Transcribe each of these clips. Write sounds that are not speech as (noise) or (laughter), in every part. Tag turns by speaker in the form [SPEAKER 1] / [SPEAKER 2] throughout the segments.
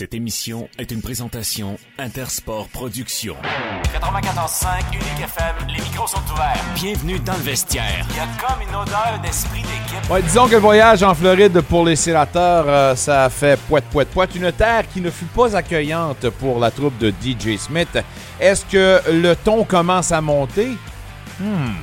[SPEAKER 1] Cette émission est une présentation Intersport Productions.
[SPEAKER 2] 94.5 Unique FM, les micros sont ouverts.
[SPEAKER 1] Bienvenue dans le vestiaire.
[SPEAKER 2] Il y a comme une odeur d'esprit d'équipe.
[SPEAKER 3] Ouais, disons que le voyage en Floride pour les sénateurs, euh, ça a fait poète, poète, poète. Une terre qui ne fut pas accueillante pour la troupe de DJ Smith. Est-ce que le ton commence à monter? Hmm.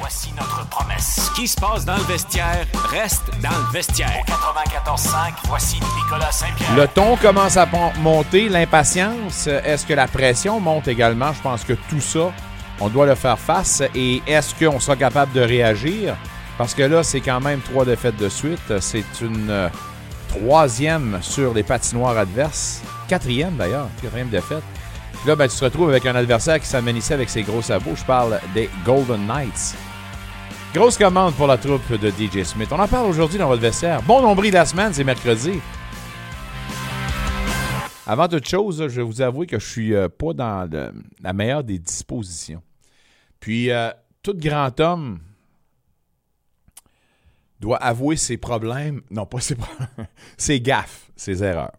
[SPEAKER 2] Voici notre promesse.
[SPEAKER 1] Ce qui se passe dans le vestiaire reste dans le vestiaire.
[SPEAKER 2] 94.5, voici Nicolas Saint-Pierre.
[SPEAKER 3] Le ton commence à monter, l'impatience. Est-ce que la pression monte également? Je pense que tout ça, on doit le faire face. Et est-ce qu'on sera capable de réagir? Parce que là, c'est quand même trois défaites de suite. C'est une euh, troisième sur les patinoires adverses. Quatrième d'ailleurs, quatrième défaite. Là, ben, tu te retrouves avec un adversaire qui ici avec ses gros sabots. Je parle des Golden Knights. Grosse commande pour la troupe de DJ Smith. On en parle aujourd'hui dans votre vestiaire. Bon nombril de la semaine, c'est mercredi. Avant toute chose, je vais vous avouer que je suis euh, pas dans la meilleure des dispositions. Puis, euh, tout grand homme doit avouer ses problèmes. Non, pas ses problèmes. (laughs) ses gaffes, ses erreurs.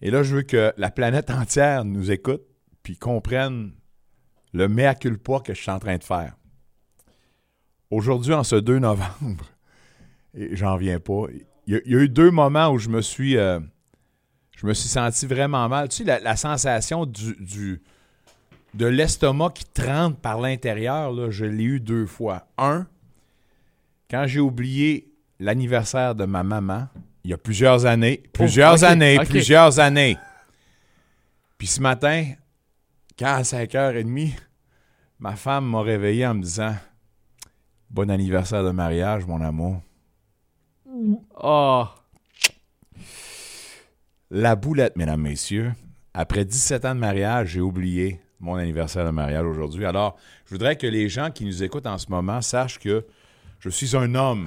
[SPEAKER 3] Et là, je veux que la planète entière nous écoute puis comprenne le mea culpa que je suis en train de faire. Aujourd'hui, en ce 2 novembre, et j'en viens pas, il y, a- il y a eu deux moments où je me suis, euh, je me suis senti vraiment mal. Tu sais, la, la sensation du, du- de l'estomac qui trempe par l'intérieur, je l'ai eu deux fois. Un, quand j'ai oublié l'anniversaire de ma maman, il y a plusieurs années, plusieurs
[SPEAKER 4] ok,
[SPEAKER 3] années, plusieurs années. Puis ce matin, quand à 5h30, ma femme m'a réveillé en me disant Bon anniversaire de mariage, mon amour.
[SPEAKER 4] Oh,
[SPEAKER 3] La boulette, mesdames, messieurs. Après 17 ans de mariage, j'ai oublié mon anniversaire de mariage aujourd'hui. Alors, je voudrais que les gens qui nous écoutent en ce moment sachent que je suis un homme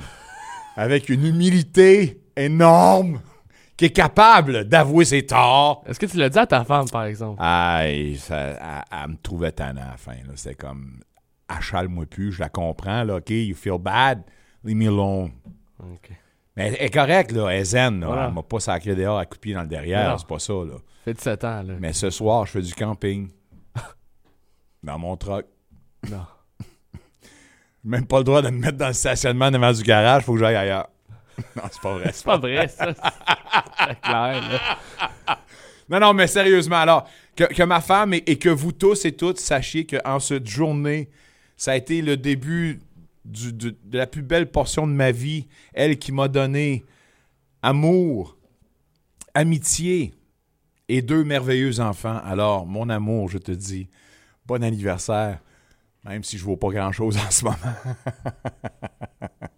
[SPEAKER 3] avec une humilité énorme qui est capable d'avouer ses torts.
[SPEAKER 4] est-ce que tu l'as dit à ta femme, par exemple?
[SPEAKER 3] Aïe, ça, elle, elle me trouvait tannant à la fin. C'était comme, achale-moi plus, je la comprends. Là, OK, you feel bad, leave me alone. Mais elle est correcte, là, elle est zen. Là.
[SPEAKER 4] Voilà.
[SPEAKER 3] Elle m'a pas sacré dehors à de pied dans le derrière, c'est pas ça. Là.
[SPEAKER 4] Fait 17 ans, là.
[SPEAKER 3] Mais ce soir, je fais du camping. (laughs) dans mon truck.
[SPEAKER 4] Non. (laughs)
[SPEAKER 3] Même pas le droit de me mettre dans le stationnement devant du garage, faut que j'aille ailleurs. (laughs) non, c'est pas vrai.
[SPEAKER 4] C'est pas vrai, ça. C'est clair, là.
[SPEAKER 3] Non, non, mais sérieusement, alors, que, que ma femme et, et que vous tous et toutes sachiez qu'en cette journée, ça a été le début de, la plus belle portion de ma vie. Elle qui m'a donné amour, amitié et deux merveilleux enfants. Alors, mon amour, je te dis, bon anniversaire, même si je ne vaux pas grand-chose en ce moment. (laughs)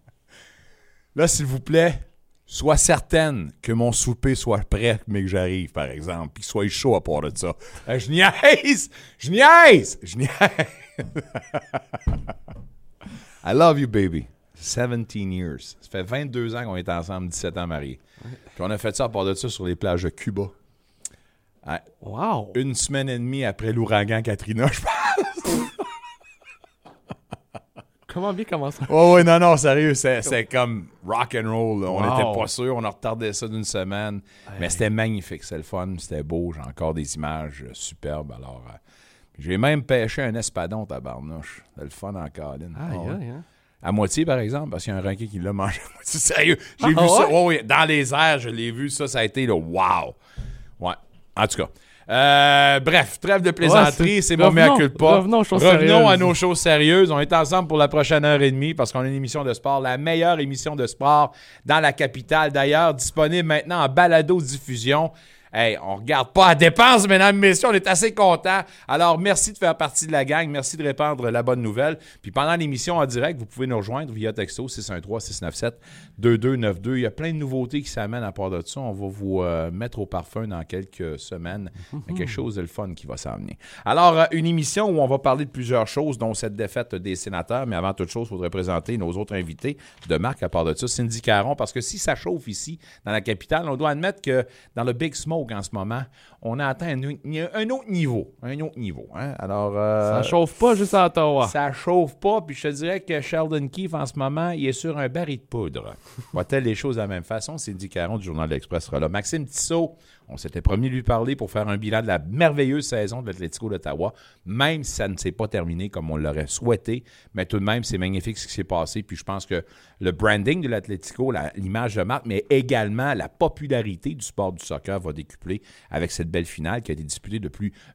[SPEAKER 3] Là, s'il vous plaît, sois certaine que mon souper soit prêt, mais que j'arrive, par exemple, puis qu'il soit chaud à part de ça. Euh, je niaise! Je! Je niaise! I love you, baby. 17 years. Ça fait 22 ans qu'on est ensemble, 17 ans mariés. Puis on a fait ça à part de ça sur les plages de Cuba. Ouais.
[SPEAKER 4] Wow.
[SPEAKER 3] Une semaine et demie après l'ouragan Katrina, je pense.
[SPEAKER 4] Comment bien commencer?
[SPEAKER 3] Ouais, ouais, non, non, sérieux, c'est c'est comme rock and roll. là. On
[SPEAKER 4] Wow.
[SPEAKER 3] n'était pas sûr, on a retardé ça d'une semaine. Mais c'était magnifique, c'était le fun, c'était beau. J'ai encore des images superbes. Alors, euh, j'ai même pêché un espadon, tabarnouche. C'était le fun en colline.
[SPEAKER 4] Aïe,
[SPEAKER 3] Ah
[SPEAKER 4] hein?
[SPEAKER 3] À moitié, par exemple, parce qu'il y a un requin qui l'a mangé à moitié. (laughs) Sérieux, j'ai
[SPEAKER 4] Ah,
[SPEAKER 3] vu ça.
[SPEAKER 4] ouais,
[SPEAKER 3] dans les airs, je l'ai vu. Ça, ça a été le wow. Ouais, en tout cas. Euh, bref, trêve de plaisanterie,
[SPEAKER 4] Ouais,
[SPEAKER 3] c'est mon
[SPEAKER 4] revenons-
[SPEAKER 3] culpa.
[SPEAKER 4] revenons aux choses
[SPEAKER 3] Revenons à nos choses sérieuses. On est ensemble pour la prochaine heure et demie parce qu'on a une émission de sport, la meilleure émission de sport dans la capitale. D'ailleurs, disponible maintenant en balado-diffusion. Hey, on regarde pas à dépenses, mesdames messieurs, on est assez contents. Alors, merci de faire partie de la gang. Merci de répandre la bonne nouvelle. Puis pendant l'émission en direct, vous pouvez nous rejoindre via texto 613-697-2292. Il y a plein de nouveautés qui s'amènent à part de ça. On va vous euh, mettre au parfum dans quelques semaines. Il y a quelque chose de le fun qui va s'amener. Alors, euh, une émission où on va parler de plusieurs choses, dont cette défaite des sénateurs. Mais avant toute chose, il faudrait présenter nos autres invités de marque à part de ça. Cindy Caron, parce que si ça chauffe ici, dans la capitale, on doit admettre que dans le Big Smoke en ce moment, on a atteint un, un autre niveau. Un autre niveau. hein. Alors, euh,
[SPEAKER 4] Ça chauffe pas juste à Ottawa.
[SPEAKER 3] ça chauffe pas, puis je te dirais que Sheldon Keefe, en ce moment, il est sur un baril de poudre. (laughs) Voit-elle les choses de la même façon? Cindy Caron du Journal de l'Express sera là. Maxime Tissot, On s'était promis de lui parler pour faire un bilan de la merveilleuse saison de l'Atlético d'Ottawa, même si ça ne s'est pas terminé comme on l'aurait souhaité. Mais tout de même, c'est magnifique ce qui s'est passé. Puis je pense que le branding de l'Atlético, l'image de marque, mais également la popularité du sport du soccer va décupler avec cette belle finale qui a été disputée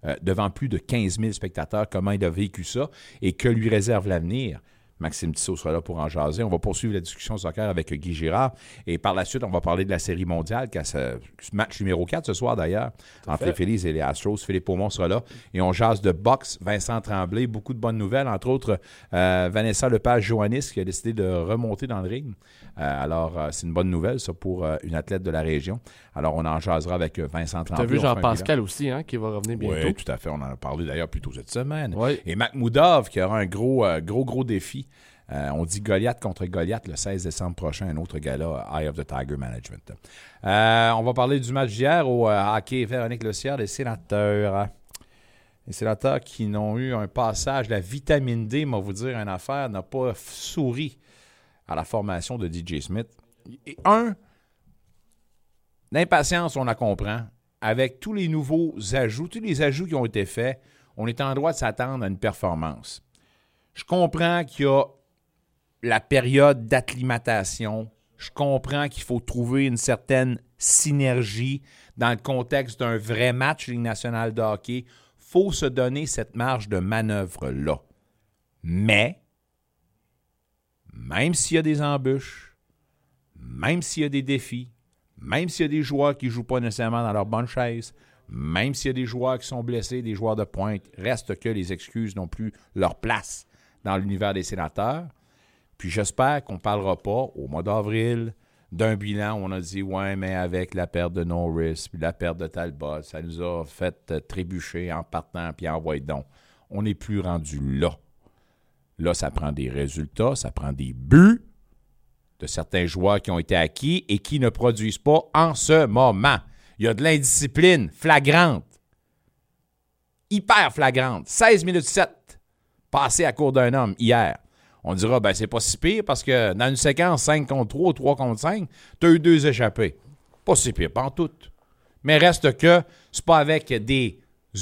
[SPEAKER 3] euh, devant plus de 15 000 spectateurs. Comment il a vécu ça et que lui réserve l'avenir? Maxime Tissot sera là pour en jaser. On va poursuivre la discussion soccer avec Guy Girard. Et par la suite, on va parler de la série mondiale, qui a ce match numéro 4 ce soir d'ailleurs, entre les Phillies et les Astros. Philippe Aumont sera là. Et on jase de boxe. Vincent Tremblay, beaucoup de bonnes nouvelles, entre autres euh, Vanessa Lepage-Joannis qui a décidé de remonter dans le ring. Euh, alors, euh, c'est une bonne nouvelle, ça, pour une athlète de la région. Alors, on en jasera avec Vincent Tremblay.
[SPEAKER 4] Tu as vu Jean-Pascal aussi, hein, qui va revenir bientôt.
[SPEAKER 3] Oui, tout à fait. On en a parlé d'ailleurs plus tôt cette semaine. Et Mac Moudov qui aura un gros, gros, gros défi euh, on dit Goliath contre Goliath le 16 décembre prochain, un autre gala, Eye of the Tiger Management. Euh, on va parler du match d'hier au euh, hockey Véronique Le des sénateurs. Les sénateurs qui n'ont eu un passage, la vitamine D, moi vous dire une affaire, n'a pas souri à la formation de DJ Smith. Et un, l'impatience, on la comprend. Avec tous les nouveaux ajouts, tous les ajouts qui ont été faits, on est en droit de s'attendre à une performance. Je comprends qu'il y a la période d'acclimatation. Je comprends qu'il faut trouver une certaine synergie dans le contexte d'un vrai match Ligue nationale de hockey. Il faut se donner cette marge de manœuvre-là. Mais, même s'il y a des embûches, même s'il y a des défis, même s'il y a des joueurs qui ne jouent pas nécessairement dans leur bonne chaise, même s'il y a des joueurs qui sont blessés, des joueurs de pointe, reste que les excuses n'ont plus leur place dans l'univers des sénateurs. Puis j'espère qu'on ne parlera pas au mois d'avril d'un bilan où on a dit Ouais, mais avec la perte de Norris, puis la perte de Talbot, ça nous a fait euh, trébucher en partant puis en donc. On n'est plus rendu là. Là, ça prend des résultats, ça prend des buts de certains joueurs qui ont été acquis et qui ne produisent pas en ce moment. Il y a de l'indiscipline flagrante. Hyper flagrante. 16 minutes 7 passées à court d'un homme hier on dira, ben c'est pas si pire parce que dans une séquence 5 contre 3 ou 3 contre 5, tu as eu deux échappés. Pas si pire, pas en tout. Mais reste que c'est pas avec des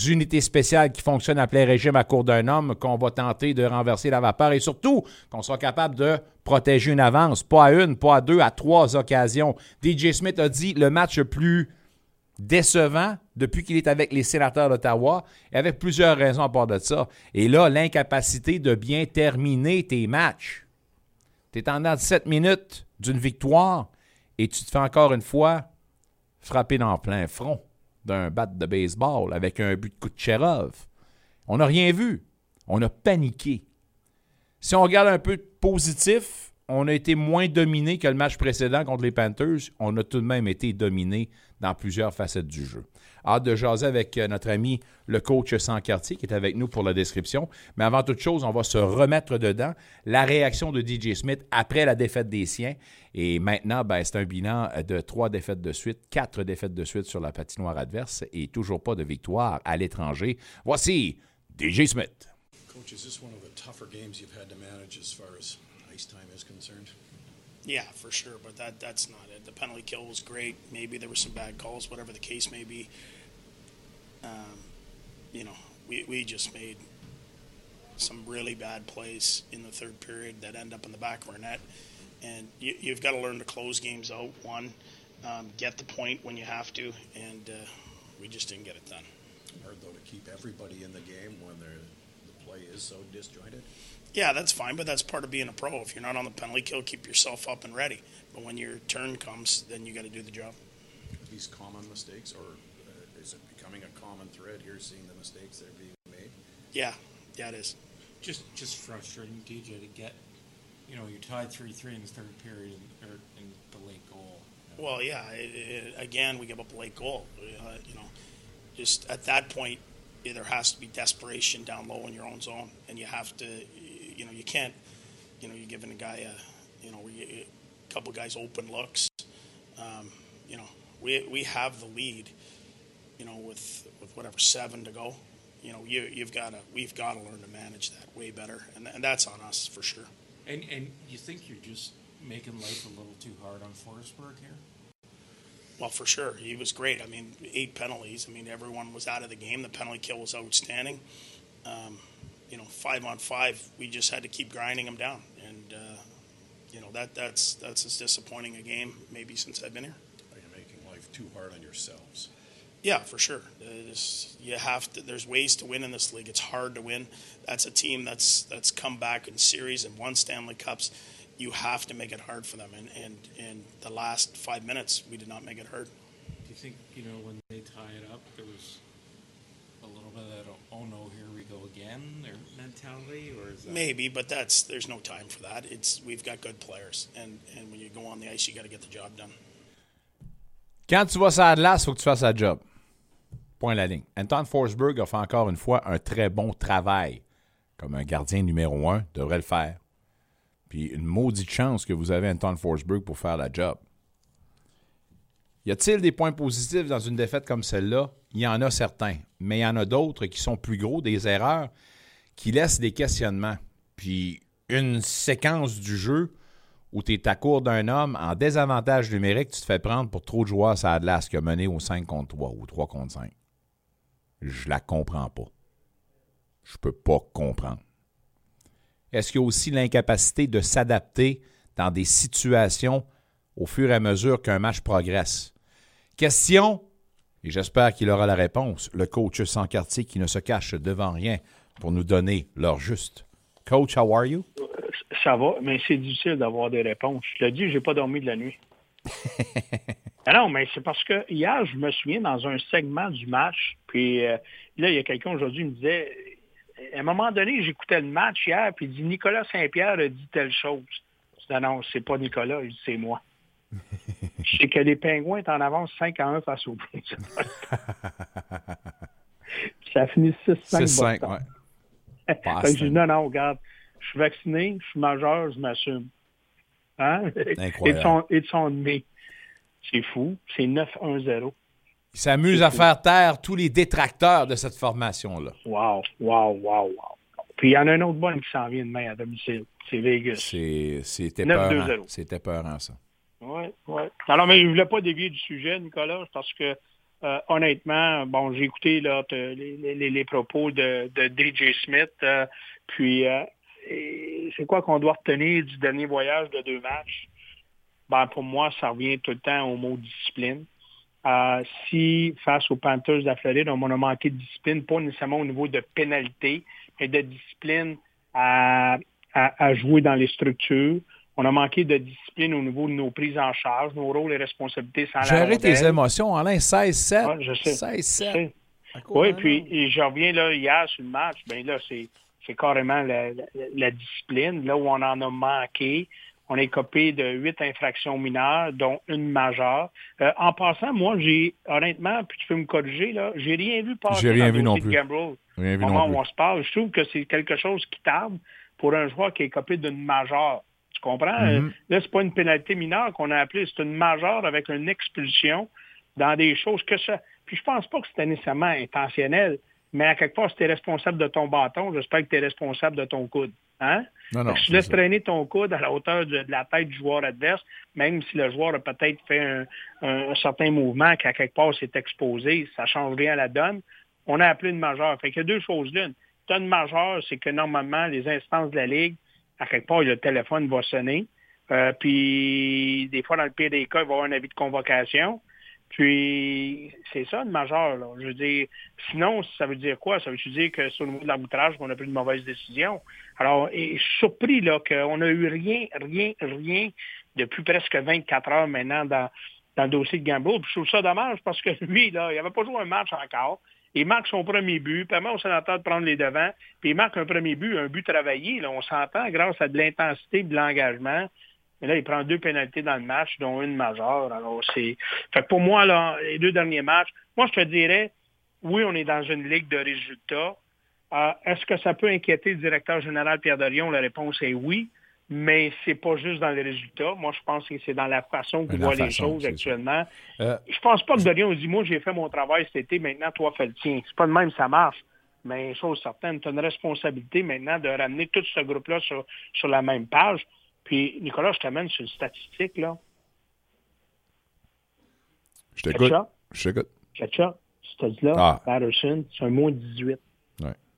[SPEAKER 3] unités spéciales qui fonctionnent à plein régime à court d'un homme qu'on va tenter de renverser la vapeur et surtout qu'on sera capable de protéger une avance, pas à une, pas à deux, à trois occasions. DJ Smith a dit le match le plus décevant depuis qu'il est avec les sénateurs d'Ottawa, et avec plusieurs raisons à part de ça. Et là, l'incapacité de bien terminer tes matchs. Tu es en 7 minutes d'une victoire et tu te fais encore une fois frapper dans plein front d'un bat de baseball avec un but de coup de Cherov. On n'a rien vu. On a paniqué. Si on regarde un peu positif, on a été moins dominé que le match précédent contre les Panthers. On a tout de même été dominé dans plusieurs facettes du jeu. Hâte de jaser avec euh, notre ami le coach Sancartier qui est avec nous pour la description. Mais avant toute chose, on va se remettre dedans. La réaction de DJ Smith après la défaite des siens. Et maintenant, ben, c'est un bilan de trois défaites de suite, quatre défaites de suite sur la patinoire adverse et toujours pas de victoire à l'étranger. Voici DJ Smith. Coach, is this one of the tougher games you've had to manage as far as ice time is concerned?
[SPEAKER 5] Yeah, for sure. But that that's not it. The penalty kill was great. Maybe there were some bad calls, whatever the case may be. Um, you know, we, we just made some really bad plays in the third period that end up in the back of our net. And you, you've got to learn to close games out. One, um, get the point when you have to, and uh, we just didn't get it done.
[SPEAKER 6] Hard though to keep everybody in the game when the play is so disjointed.
[SPEAKER 5] Yeah, that's fine, but that's part of being a pro. If you're not on the penalty kill, keep yourself up and ready. But when your turn comes, then you got to do the job.
[SPEAKER 6] These common mistakes, or uh, is it becoming a common thread here, seeing the mistakes that are being made?
[SPEAKER 5] Yeah, yeah, it is.
[SPEAKER 7] Just, just frustrating, DJ, to get, you know, you're tied three-three in the third period, and, or in the late goal.
[SPEAKER 5] Well, yeah. It, it, again, we give up a late goal. Uh, you know, just at that point, there has to be desperation down low in your own zone, and you have to you know, you can't, you know, you're giving a guy a, you know, a couple guys open looks. Um, you know, we we have the lead. You know, with with whatever seven to go. You know, you you've got to we've got to learn to manage that way better, and and that's on us for sure.
[SPEAKER 7] And and you think you're just making life a little too hard on Forsberg here?
[SPEAKER 5] Well, for sure, he was great. I mean, eight penalties. I mean, everyone was out of the game. The penalty kill was outstanding. Um, you know, five on five, we just had to keep grinding them down, and uh, you know that that's that's as disappointing a game maybe since I've been here.
[SPEAKER 6] Are you making life too hard on yourselves?
[SPEAKER 5] Yeah, for sure. It's, you have to. There's ways to win in this league. It's hard to win. That's a team that's that's come back in series and won Stanley Cups. You have to make it hard for them. And and and the last five minutes, we did not make it hard.
[SPEAKER 7] Do you think you know when they tie it up, there was a little bit of that "oh no, here we go again" their mentality, or is that
[SPEAKER 5] Maybe, but that's there's no time for that. It's we've got good players, and and when you go on the ice, you got to get the job done.
[SPEAKER 3] Quand tu vas sur la glace, il faut que tu fasses la job. Point la ligne. Anton Forsberg a fait encore une fois un très bon travail. Comme un gardien numéro un devrait le faire. Puis une maudite chance que vous avez Anton Forsberg pour faire la job. Y a-t-il des points positifs dans une défaite comme celle-là? Il y en a certains. Mais il y en a d'autres qui sont plus gros, des erreurs qui laissent des questionnements. Puis une séquence du jeu où tu es à court d'un homme en désavantage numérique, tu te fais prendre pour trop de joueurs à Atlas qui a mené au 5 contre 3 ou 3 contre 5. Je la comprends pas. Je peux pas comprendre. Est-ce qu'il y a aussi l'incapacité de s'adapter dans des situations au fur et à mesure qu'un match progresse? Question, et j'espère qu'il aura la réponse, le coach sans quartier qui ne se cache devant rien pour nous donner l'heure juste. Coach, how are you?
[SPEAKER 8] Ça va, mais c'est difficile d'avoir des réponses. Je l'ai dit, j'ai pas dormi de la nuit. (laughs) Ah non, mais c'est parce que hier, je me souviens dans un segment du match, puis euh, là, il y a quelqu'un aujourd'hui qui me disait, à un moment donné, j'écoutais le match hier, puis il dit Nicolas Saint-Pierre a dit telle chose. Je dis, non, non, c'est pas Nicolas, c'est moi. Je sais que les Pingouins sont en avance 5 à 1 face aux Blues. (laughs) Ça a fini 6-5.
[SPEAKER 3] 6-5,
[SPEAKER 8] Boston.
[SPEAKER 3] ouais. (laughs)
[SPEAKER 8] Fait que je dis, non, non, regarde, je suis vacciné, je suis majeur, je m'assume. Hein?
[SPEAKER 3] Incroyable.
[SPEAKER 8] It's on, it's on me. C'est fou. C'est 9-1-0.
[SPEAKER 3] Il s'amuse à faire taire tous les détracteurs de cette formation-là.
[SPEAKER 8] Wow, wow, wow, wow. Puis il y en a un autre bonne qui s'en vient demain à domicile. C'est Vegas.
[SPEAKER 3] C'est- C'était
[SPEAKER 8] 9-2-0.
[SPEAKER 3] peurant. C'était peurant, ça.
[SPEAKER 8] Oui, oui. Alors, mais je ne voulais pas dévier du sujet, Nicolas, parce que euh, honnêtement, bon, j'ai écouté là, les, les- les propos de, de DJ Smith. euh, puis euh, c'est quoi qu'on doit retenir du dernier voyage de deux matchs? Ben, pour moi, ça revient tout le temps au mot discipline. Euh, si, face aux Panthers de la Floride, on a manqué de discipline, pas nécessairement au niveau de pénalité, mais de discipline à, à- à jouer dans les structures. On a manqué de discipline au niveau de nos prises en charge, nos rôles et responsabilités sans la
[SPEAKER 3] Gérer tes émotions, Alain, 16-7.
[SPEAKER 8] Ouais, je sais.
[SPEAKER 3] 16-7.
[SPEAKER 8] Je sais.
[SPEAKER 3] À cause
[SPEAKER 8] Oui,
[SPEAKER 3] d'un
[SPEAKER 8] puis et je reviens là hier sur le match, ben là, c'est, c'est carrément la, la- la discipline. Là où on en a manqué, on est copé de huit infractions mineures, dont une majeure. Euh, en passant, moi, j'ai honnêtement, puis tu peux me corriger, là, j'ai rien vu passer
[SPEAKER 3] J'ai rien
[SPEAKER 8] dans le
[SPEAKER 3] vu non plus. Rien vu
[SPEAKER 8] Au moment où on se parle, je trouve que c'est quelque chose qui tarde pour un joueur qui est copé d'une majeure. Tu comprends?
[SPEAKER 3] Mhm.
[SPEAKER 8] Euh, Là, c'est pas une pénalité mineure qu'on a appelée, c'est une majeure avec une expulsion dans des choses que ça. Puis je pense pas que c'était nécessairement intentionnel, mais à quelque part, si tu es responsable de ton bâton, j'espère que tu es responsable de ton coude. Hein?
[SPEAKER 3] Non, non.
[SPEAKER 8] Tu laisses traîner ton coude à la hauteur de, de la tête du joueur adverse, même si le joueur a peut-être fait un, un- un certain mouvement qui, à quelque part, s'est exposé, ça change rien à la donne. On a appelé une majeure. Fait qu'il y a deux choses l'une. Tu as une majeure, c'est que normalement, les instances de la Ligue, à quelque part, le téléphone va sonner. Euh, puis, des fois, dans le pire des cas, il va y avoir un avis de convocation. Puis, c'est ça, une majeure. Là. Je veux dire, sinon, ça veut dire quoi? Ça veut dire que sur le niveau de l'arbitrage, on a pris une mauvaise décision. Alors, je suis surpris là, qu'on n'a eu rien, rien, rien depuis presque 24 heures maintenant dans, dans le dossier de Gamble. Puis je trouve ça dommage parce que lui, là, il n'avait pas joué un match encore. Il marque son premier but, permet au sénateur de prendre les devants, puis il marque un premier but, un but travaillé. Là, on s'entend grâce à de l'intensité, de l'engagement. Mais là, il prend deux pénalités dans le match, dont une majeure. Alors, c'est. Pour moi, les deux derniers matchs, moi, je te dirais, oui, on est dans une ligue de résultats. Euh, Est-ce que ça peut inquiéter le directeur général Pierre Dorion? La réponse est oui. Mais c'est pas juste dans les résultats. Moi, je pense que c'est dans la façon
[SPEAKER 3] La
[SPEAKER 8] voit les choses
[SPEAKER 3] c'est
[SPEAKER 8] actuellement.
[SPEAKER 3] Euh,
[SPEAKER 8] Je pense pas que Dorion dit moi j'ai fait mon travail cet été, maintenant toi fais le tien. C'est pas de même ça marche. Mais chose certaine, tu as une responsabilité maintenant de ramener tout ce groupe-là sur, sur la même page. Puis Nicolas, je t'amène sur une statistique là.
[SPEAKER 3] Je t'écoute. Je t'écoute.
[SPEAKER 8] ketchup, stade-là,
[SPEAKER 3] Ah.
[SPEAKER 8] Patterson, c'est un moins 18
[SPEAKER 3] Ouais.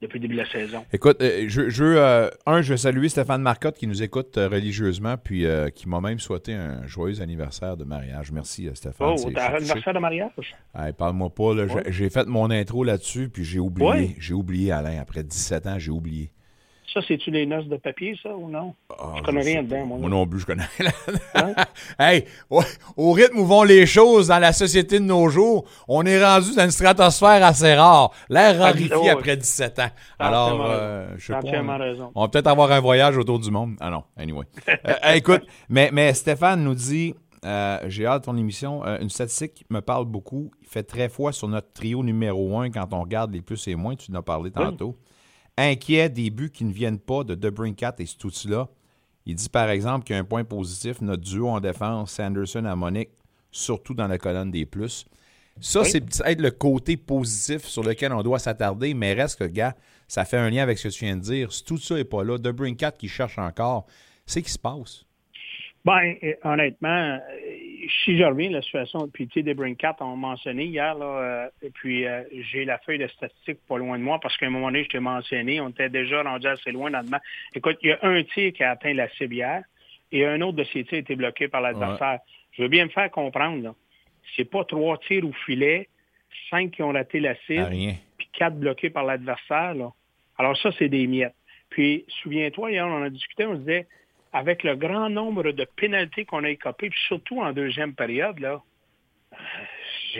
[SPEAKER 8] Depuis le début de la saison.
[SPEAKER 3] Écoute, euh, je, euh, un, je veux saluer Stéphane Marcotte qui nous écoute euh, religieusement, puis euh, qui m'a même souhaité un joyeux anniversaire de mariage. Merci, Stéphane.
[SPEAKER 8] Oh, t'as un anniversaire de mariage?
[SPEAKER 3] Hey, Parle-moi pas. J'ai-
[SPEAKER 8] Ouais.
[SPEAKER 3] J'ai fait mon intro là-dessus, puis j'ai oublié.
[SPEAKER 8] Ouais.
[SPEAKER 3] J'ai oublié, Alain. Après 17 ans, j'ai oublié.
[SPEAKER 8] Ça, c'est-tu les noces de papier, ça, ou non?
[SPEAKER 3] Ah,
[SPEAKER 8] je connais rien dedans, moi.
[SPEAKER 3] Moi non plus, je connais rien.
[SPEAKER 8] Hein? (laughs)
[SPEAKER 3] hey, au, au rythme où vont les choses dans la société de nos jours, on est rendu dans une stratosphère assez rare. L'air raréfié
[SPEAKER 8] ouais.
[SPEAKER 3] après 17 ans. Alors, euh, je sais pas.
[SPEAKER 8] entièrement
[SPEAKER 3] on-
[SPEAKER 8] raison.
[SPEAKER 3] On va peut-être avoir un voyage autour du monde. Ah non, anyway. (laughs) Euh, hey, écoute, mais, mais Stéphane nous dit, euh, j'ai hâte de ton émission, euh, une statistique qui me parle beaucoup. Il fait très foi sur notre trio numéro un quand on regarde les plus et moins. Tu en as parlé tantôt. Inquiet des buts qui ne viennent pas de Debrincat et Stutz-là. Il dit par exemple qu'il y a un point positif, notre duo en défense, Sanderson à Monique, surtout dans la colonne des plus. Ça,
[SPEAKER 8] Oui.
[SPEAKER 3] c'est peut-être le côté positif sur lequel on doit s'attarder, mais reste que, gars, ça fait un lien avec ce que tu viens de dire. Si tout ça n'est pas là, Debrincat qui cherche encore, c'est qui se passe?
[SPEAKER 8] Euh, honnêtement, si je reviens à la situation, puis tu sais, des Brinkat ont mentionné hier, là, euh, et puis euh, j'ai la feuille de statistique pas loin de moi, parce qu'à un moment donné, je t'ai mentionné, on était déjà rendu assez loin dans le match. Écoute, il y a un tir qui a atteint la cible hier, et un autre de ces tirs a été bloqué par l'adversaire. Je veux bien me faire comprendre, là. C'est pas trois tirs au filet, cinq qui ont raté la cible, puis quatre bloqués par l'adversaire. Là. Alors ça, c'est des miettes. Puis, souviens-toi, hier, on en a discuté, on se disait, avec le grand nombre de pénalités qu'on a écopées, puis surtout en deuxième période, là, euh,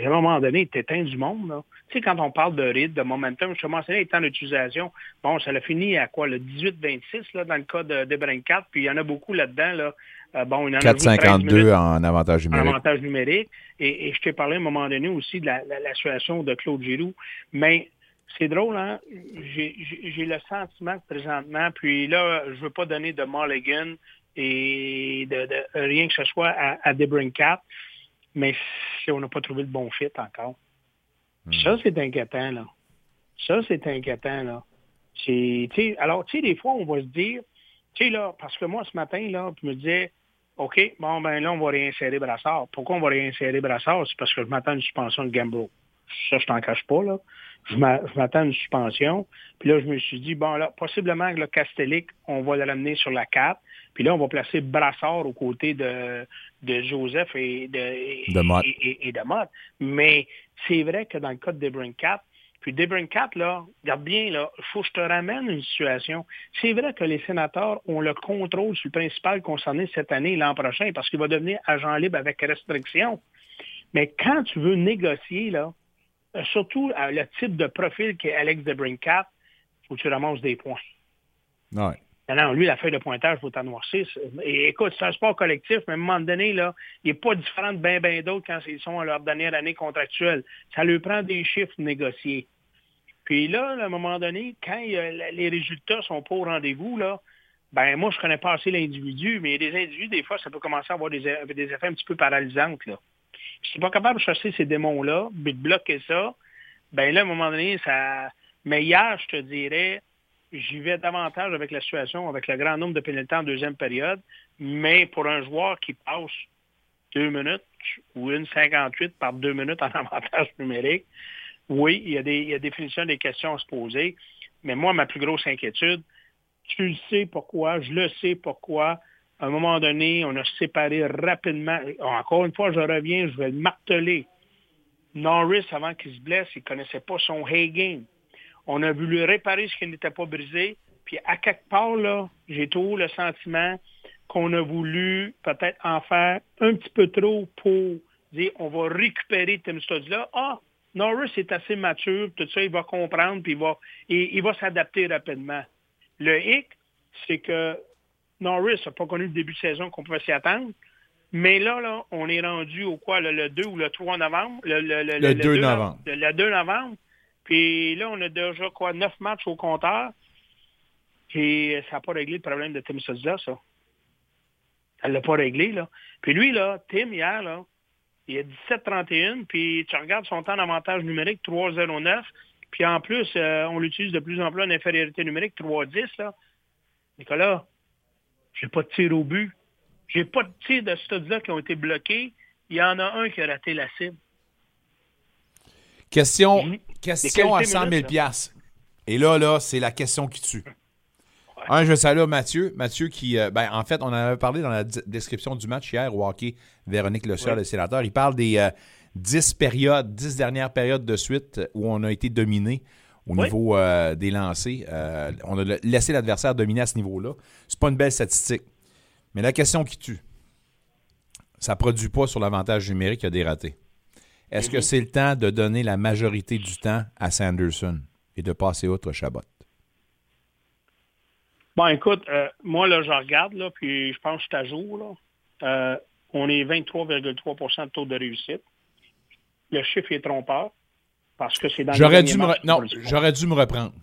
[SPEAKER 8] à un moment donné, t'éteins du monde. Là. Tu sais, quand on parle de rythme, de momentum, je te mentionnais les temps d'utilisation, bon, ça l'a fini à quoi, le 18-26, là, dans le cas de, de Brin 4, puis il y en a beaucoup là-dedans, là. Euh, bon, il y en a joué 13 minutes
[SPEAKER 3] 4,52 en avantage
[SPEAKER 8] en
[SPEAKER 3] numérique.
[SPEAKER 8] avantage numérique. Et, et je t'ai parlé à un moment donné aussi de la, la- la situation de Claude Giroux. Mais c'est drôle, hein? J'ai le sentiment que présentement, puis là, je veux pas donner de mulligan et de, de rien que ce soit à, à Debrincat, mais si on n'a pas trouvé le bon fit encore. Ça, c'est inquiétant, là. Ça, c'est inquiétant, là. Alors, tu sais, des fois, on va se dire, tu sais, là, parce que moi, ce matin, là, je me disais, OK, bon, ben là, on va réinsérer Brassard. Pourquoi on va réinsérer Brassard? C'est parce que je m'attends à une suspension de Gambro. Ça, je t'en cache pas, là. Je m'a- je m'attends à une suspension. Puis là, je me suis dit, bon, là, possiblement que le Castellic, on va le ramener sur la 4. Puis là, on va placer Brassard aux côtés de, de Joseph et de, et,
[SPEAKER 3] De Mott.
[SPEAKER 8] et- et- et de Mott. Mais c'est vrai que dans le cas de Debrincat, puis Debrincat, là, regarde bien, là, il faut que je te ramène une situation. C'est vrai que les sénateurs ont le contrôle sur le principal concerné cette année et l'an prochain parce qu'il va devenir agent libre avec restriction. Mais quand tu veux négocier, là, surtout euh, le type de profil qu'est Alex Debrincat, faut que tu ramasses des points.
[SPEAKER 3] Ouais.
[SPEAKER 8] Non, non, lui, la feuille de pointage, il faut t'en noircir. Et écoute, c'est un sport collectif, mais à un moment donné, là, il n'est pas différent de bien, bien d'autres quand ils sont à leur dernière année contractuelle. Ça leur prend des chiffres négociés. Puis là, à un moment donné, quand il a- les résultats sont pas au rendez-vous, là, ben moi, je connais pas assez l'individu, mais il des individus, des fois, ça peut commencer à avoir des, des effets un petit peu paralysantes. Là. Si tu n'es pas capable de chasser ces démons-là, de bloquer ça, ben là, à un moment donné, ça. Mais hier, je te dirais, j'y vais davantage avec la situation, avec le grand nombre de pénalités en deuxième période, mais pour un joueur qui passe deux minutes ou une 58 par deux minutes en (laughs) avantage numérique, oui, il y a des, il y a définition des questions à se poser, mais moi, ma plus grosse inquiétude, tu le sais pourquoi, je le sais pourquoi. À un moment donné, on a séparé rapidement. Encore une fois, je reviens, je vais le marteler. Norris, avant qu'il se blesse, il ne connaissait pas son hay game. On a voulu réparer ce qui n'était pas brisé. Puis à quelque part, là, j'ai toujours le sentiment qu'on a voulu peut-être en faire un petit peu trop pour dire on va récupérer Tim Studs là. Ah, Norris est assez mature, tout ça, il va comprendre, puis il va, il va s'adapter rapidement. Le hic, c'est que Norris n'a pas connu le début de saison qu'on pouvait s'y attendre. Mais là, là, on est rendu au quoi, le, le 2 ou le 3 novembre? Le, le, le,
[SPEAKER 3] Le 2
[SPEAKER 8] no-
[SPEAKER 3] novembre.
[SPEAKER 8] Le, le 2 novembre. Puis là, on a déjà quoi, 9 matchs au compteur. Et ça n'a pas réglé le problème de Tim Sudzilla, ça. Ça ne l'a pas réglé, là. Puis lui, là, Tim, hier, là, il a 17-31, puis tu regardes son temps d'avantage numérique, 3-0-9. Puis en plus, euh, on l'utilise de plus en plus en infériorité numérique, 3-10, là. Nicolas, j'ai pas de tir au but. J'ai pas de tir de ce là qui ont été bloqués. Il y en a un qui a raté la cible.
[SPEAKER 3] Question, question à
[SPEAKER 8] qualités
[SPEAKER 3] 100 000
[SPEAKER 8] minutes,
[SPEAKER 3] piastres. Et là, là, c'est la question qui tue. Un, je salue Mathieu. Mathieu qui, euh, ben, en fait, on en avait parlé dans la description du match hier au hockey. Véronique Le le sénateur. Il parle des euh, 10 périodes, 10 dernières périodes de suite où on a été dominé au
[SPEAKER 8] Oui.
[SPEAKER 3] niveau euh, des lancers. Euh, on a laissé l'adversaire dominer à ce niveau-là. C'est pas une belle statistique. Mais la question qui tue, ça produit pas sur l'avantage numérique qu'il y a des ratés. Est-ce que c'est le temps de donner la majorité du temps à Sanderson et de passer outre Chabot?
[SPEAKER 8] Bon, écoute, euh, moi, là, je regarde, là, puis je pense que je jour, là. On est 23,3% de taux de réussite. Le chiffre est trompeur parce que c'est dans
[SPEAKER 3] J'aurais dû, me re- non, j'aurais dû me reprendre.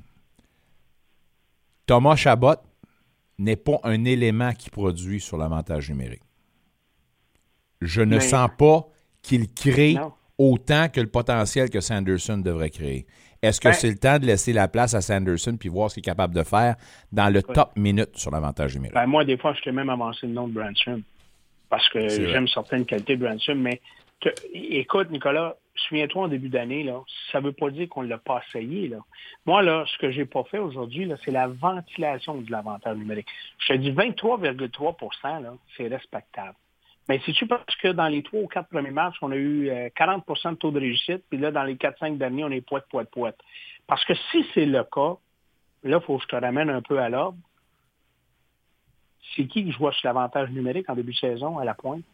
[SPEAKER 3] Thomas Chabot n'est pas un élément qui produit sur l'avantage numérique. Je ne
[SPEAKER 8] Mais-
[SPEAKER 3] sens pas qu'il crée
[SPEAKER 8] Non.
[SPEAKER 3] autant que le potentiel que Sanderson devrait créer. Est-ce que
[SPEAKER 8] Ben-
[SPEAKER 3] c'est le temps de laisser la place à Sanderson puis voir ce qu'il est capable de faire dans le top minute sur l'avantage numérique?
[SPEAKER 8] Ben, moi, des fois, je t'ai même avancé le nom de Branson parce que j'aime certaines qualités de Branson. Mais te- écoute, Nicolas, souviens-toi en début d'année, là, ça veut pas dire qu'on ne l'a pas essayé. Là. Moi, là, ce que j'ai pas fait aujourd'hui, là, c'est la ventilation de l'avantage numérique. Je te dis 23,3 là, c'est respectable. Mais si tu penses que dans les trois ou quatre premiers matchs, on a eu euh, 40% de taux de réussite, puis là, dans les 4-5 derniers, on est poète, poète, poète. Parce que si c'est le cas, là, il faut que je te ramène un peu à l'ordre c'est qui qui jouait sur l'avantage numérique en début de saison à la pointe?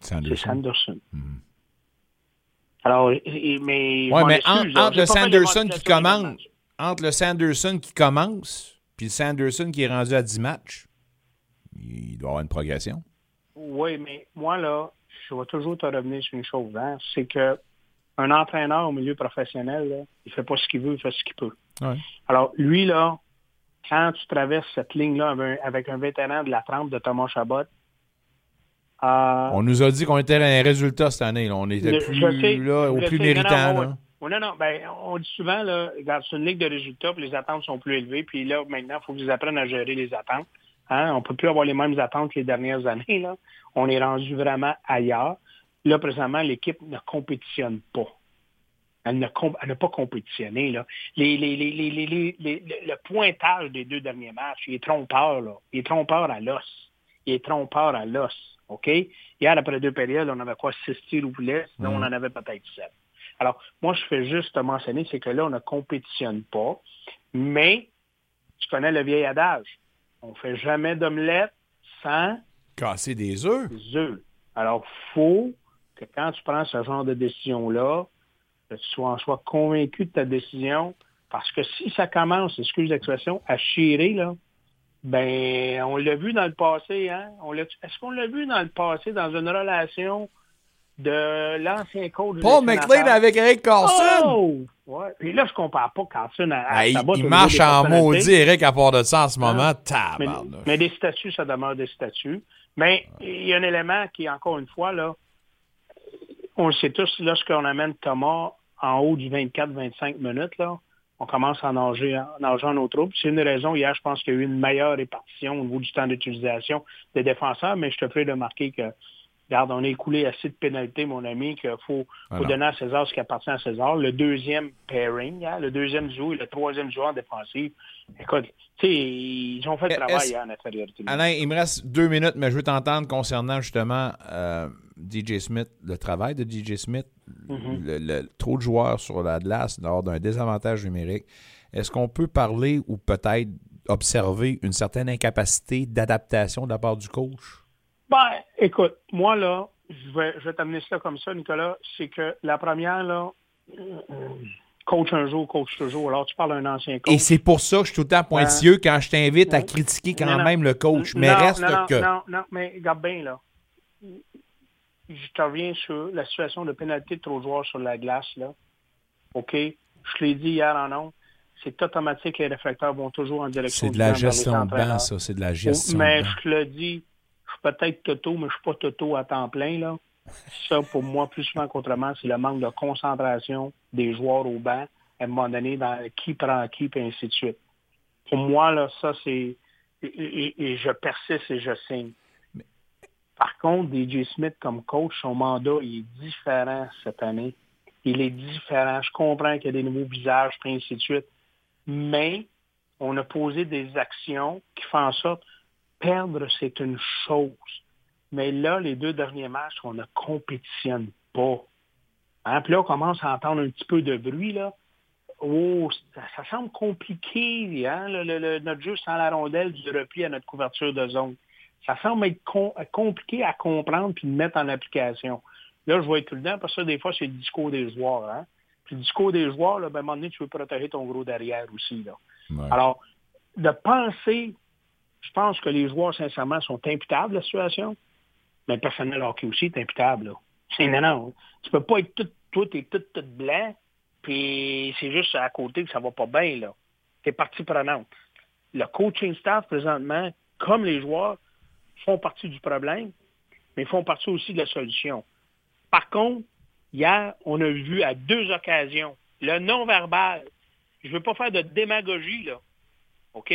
[SPEAKER 8] C'est
[SPEAKER 3] Sanderson.
[SPEAKER 8] Sanderson. Alors, mais.
[SPEAKER 3] mais
[SPEAKER 8] excuse,
[SPEAKER 3] entre, le Sanderson qui
[SPEAKER 8] matchs.
[SPEAKER 3] entre le Sanderson qui commence, puis le Sanderson qui est rendu à 10 matchs, il doit y avoir une progression.
[SPEAKER 8] Oui, mais moi, là, je vais toujours te revenir sur une chose, hein, c'est que un entraîneur au milieu professionnel, là, il fait pas ce qu'il veut, il fait ce qu'il peut.
[SPEAKER 3] Ouais.
[SPEAKER 8] Alors, lui, là, quand tu traverses cette ligne-là avec, un- avec un vétéran de la trempe de Thomas Chabot, euh,
[SPEAKER 3] On nous a dit qu'on était un résultat cette année. là. On était
[SPEAKER 8] Le-
[SPEAKER 3] plus,
[SPEAKER 8] sais,
[SPEAKER 3] là, au plus
[SPEAKER 8] sais.
[SPEAKER 3] méritant.
[SPEAKER 8] Non, non. Ouais, non, non, ben, on dit souvent, là, c'est une ligue de résultats, puis les attentes sont plus élevées, puis là, maintenant, il faut qu'ils apprennent à gérer les attentes. Hein? On peut plus avoir les mêmes attentes que les dernières années. Là. On est rendu vraiment ailleurs. Là, présentement, l'équipe ne compétitionne pas. Elle n'a pas compétitionné. Là. Les, les, les, le- le pointage des deux derniers matchs, il est trompeur. Là. Il est trompeur à l'os. Il est trompeur à l'os. OK? Hier, après deux périodes, on avait quoi? Six tirs au poulet. Sinon, on en avait peut-être sept. Alors, moi, je fais juste te mentionner, c'est que là, on ne compétitionne pas. Mais, tu connais le vieil adage. On fait jamais d'omelette sans
[SPEAKER 3] Casser des œufs.
[SPEAKER 8] des œufs. Alors, faut que quand tu prends ce genre de décision-là, que tu sois en soi convaincu de ta décision, parce que si ça commence, excuse l'expression, à chirer, là, ben, on l'a vu dans le passé, hein? Est-ce qu'on l'a vu dans le passé dans une relation de l'ancien coach
[SPEAKER 3] Paul McLean avec Eric Carlson.
[SPEAKER 8] Oh! Ouais. Puis là, je compare pas Carlson à, à
[SPEAKER 3] Hey, il marche en maudit, Eric, à part de ça en ce moment.
[SPEAKER 8] Mais, mais des statuts, ça demeure des statuts. Mais il y a un élément qui, encore une fois, là, on le sait tous, lorsqu'on amène Thomas en haut du 24-25 minutes, là, on commence à nager, à nager en nos troupes. C'est une raison, hier, je pense qu'il y a eu une meilleure répartition au niveau du temps d'utilisation des défenseurs, mais je te ferai remarquer que, regarde, on a écoulé assez de pénalités, mon ami, qu'il faut, donner à César ce qui appartient à César. Le deuxième pairing, hein, le deuxième joueur et le troisième joueur défensif. Écoute, tu sais, ils ont fait le
[SPEAKER 3] Est-ce-
[SPEAKER 8] travail hier en infériorité.
[SPEAKER 3] Alain, il me reste deux minutes, mais je veux t'entendre concernant justement euh, DJ Smith, le travail de DJ Smith,
[SPEAKER 8] Mm-hmm.
[SPEAKER 3] le, le- trop de joueurs sur la glace lors d'un désavantage numérique. Est-ce qu'on peut parler ou peut-être observer une certaine incapacité d'adaptation de la part du coach?
[SPEAKER 8] Ben, écoute, moi, là, je vais, je vais t'amener ça comme ça, Nicolas, c'est que la première, là, euh, coach un jour, coach toujours. Alors, tu parles d'un ancien coach.
[SPEAKER 3] Et c'est pour ça que je suis tout le temps pointilleux quand je t'invite à critiquer quand
[SPEAKER 8] Non,
[SPEAKER 3] même le coach. Mais
[SPEAKER 8] Non,
[SPEAKER 3] reste
[SPEAKER 8] non,
[SPEAKER 3] que.
[SPEAKER 8] Non, non, mais regarde bien, là. Je te reviens sur la situation de pénalité de trop de joueurs sur la glace, là. OK? Je te l'ai dit hier en ondes. C'est automatique, les réflecteurs vont toujours en direction
[SPEAKER 3] C'est de la gestion de banc, ça. C'est de la gestion
[SPEAKER 8] Mais
[SPEAKER 3] de
[SPEAKER 8] je te le dis, je suis peut-être Toto, mais je suis pas Toto à temps plein, là. Ça, pour moi, plus souvent qu'autrement, c'est le manque de concentration des joueurs au banc, à un moment donné, dans qui prend qui, puis ainsi de suite. Pour moi, là, ça, c'est... Et, et- et je persiste et je signe. Par contre, DJ Smith comme coach, son mandat il est différent cette année. Il est différent. Je comprends qu'il y a des nouveaux visages, ainsi de suite. Mais on a posé des actions qui font en sorte perdre, c'est une chose. Mais là, les deux derniers matchs, on ne compétitionne pas. Hein? Puis là, on commence à entendre un petit peu de bruit, là. Oh, ça, semble compliqué, hein? notre jeu sans la rondelle du repli à notre couverture de zone. Ça semble être com- compliqué à comprendre puis de mettre en application. Là, je vais être tout le temps, parce que ça, des fois, c'est le discours des joueurs. Hein? Puis le discours des joueurs, là, ben, à un moment donné, tu veux protéger ton gros derrière aussi. Là.
[SPEAKER 3] Ouais.
[SPEAKER 8] Alors, de penser, je pense que les joueurs, sincèrement, sont imputables de la situation, mais le personnel hockey aussi est imputable. C'est non, non. Tu peux pas être tout, tout et tout, tout blanc, puis c'est juste à côté que ça va pas bien, là. T'es partie prenante. Le coaching staff, présentement, comme les joueurs, font partie du problème, mais font partie aussi de la solution. Par contre, hier, on a vu à deux occasions le non-verbal. Je veux pas faire de démagogie, là. OK?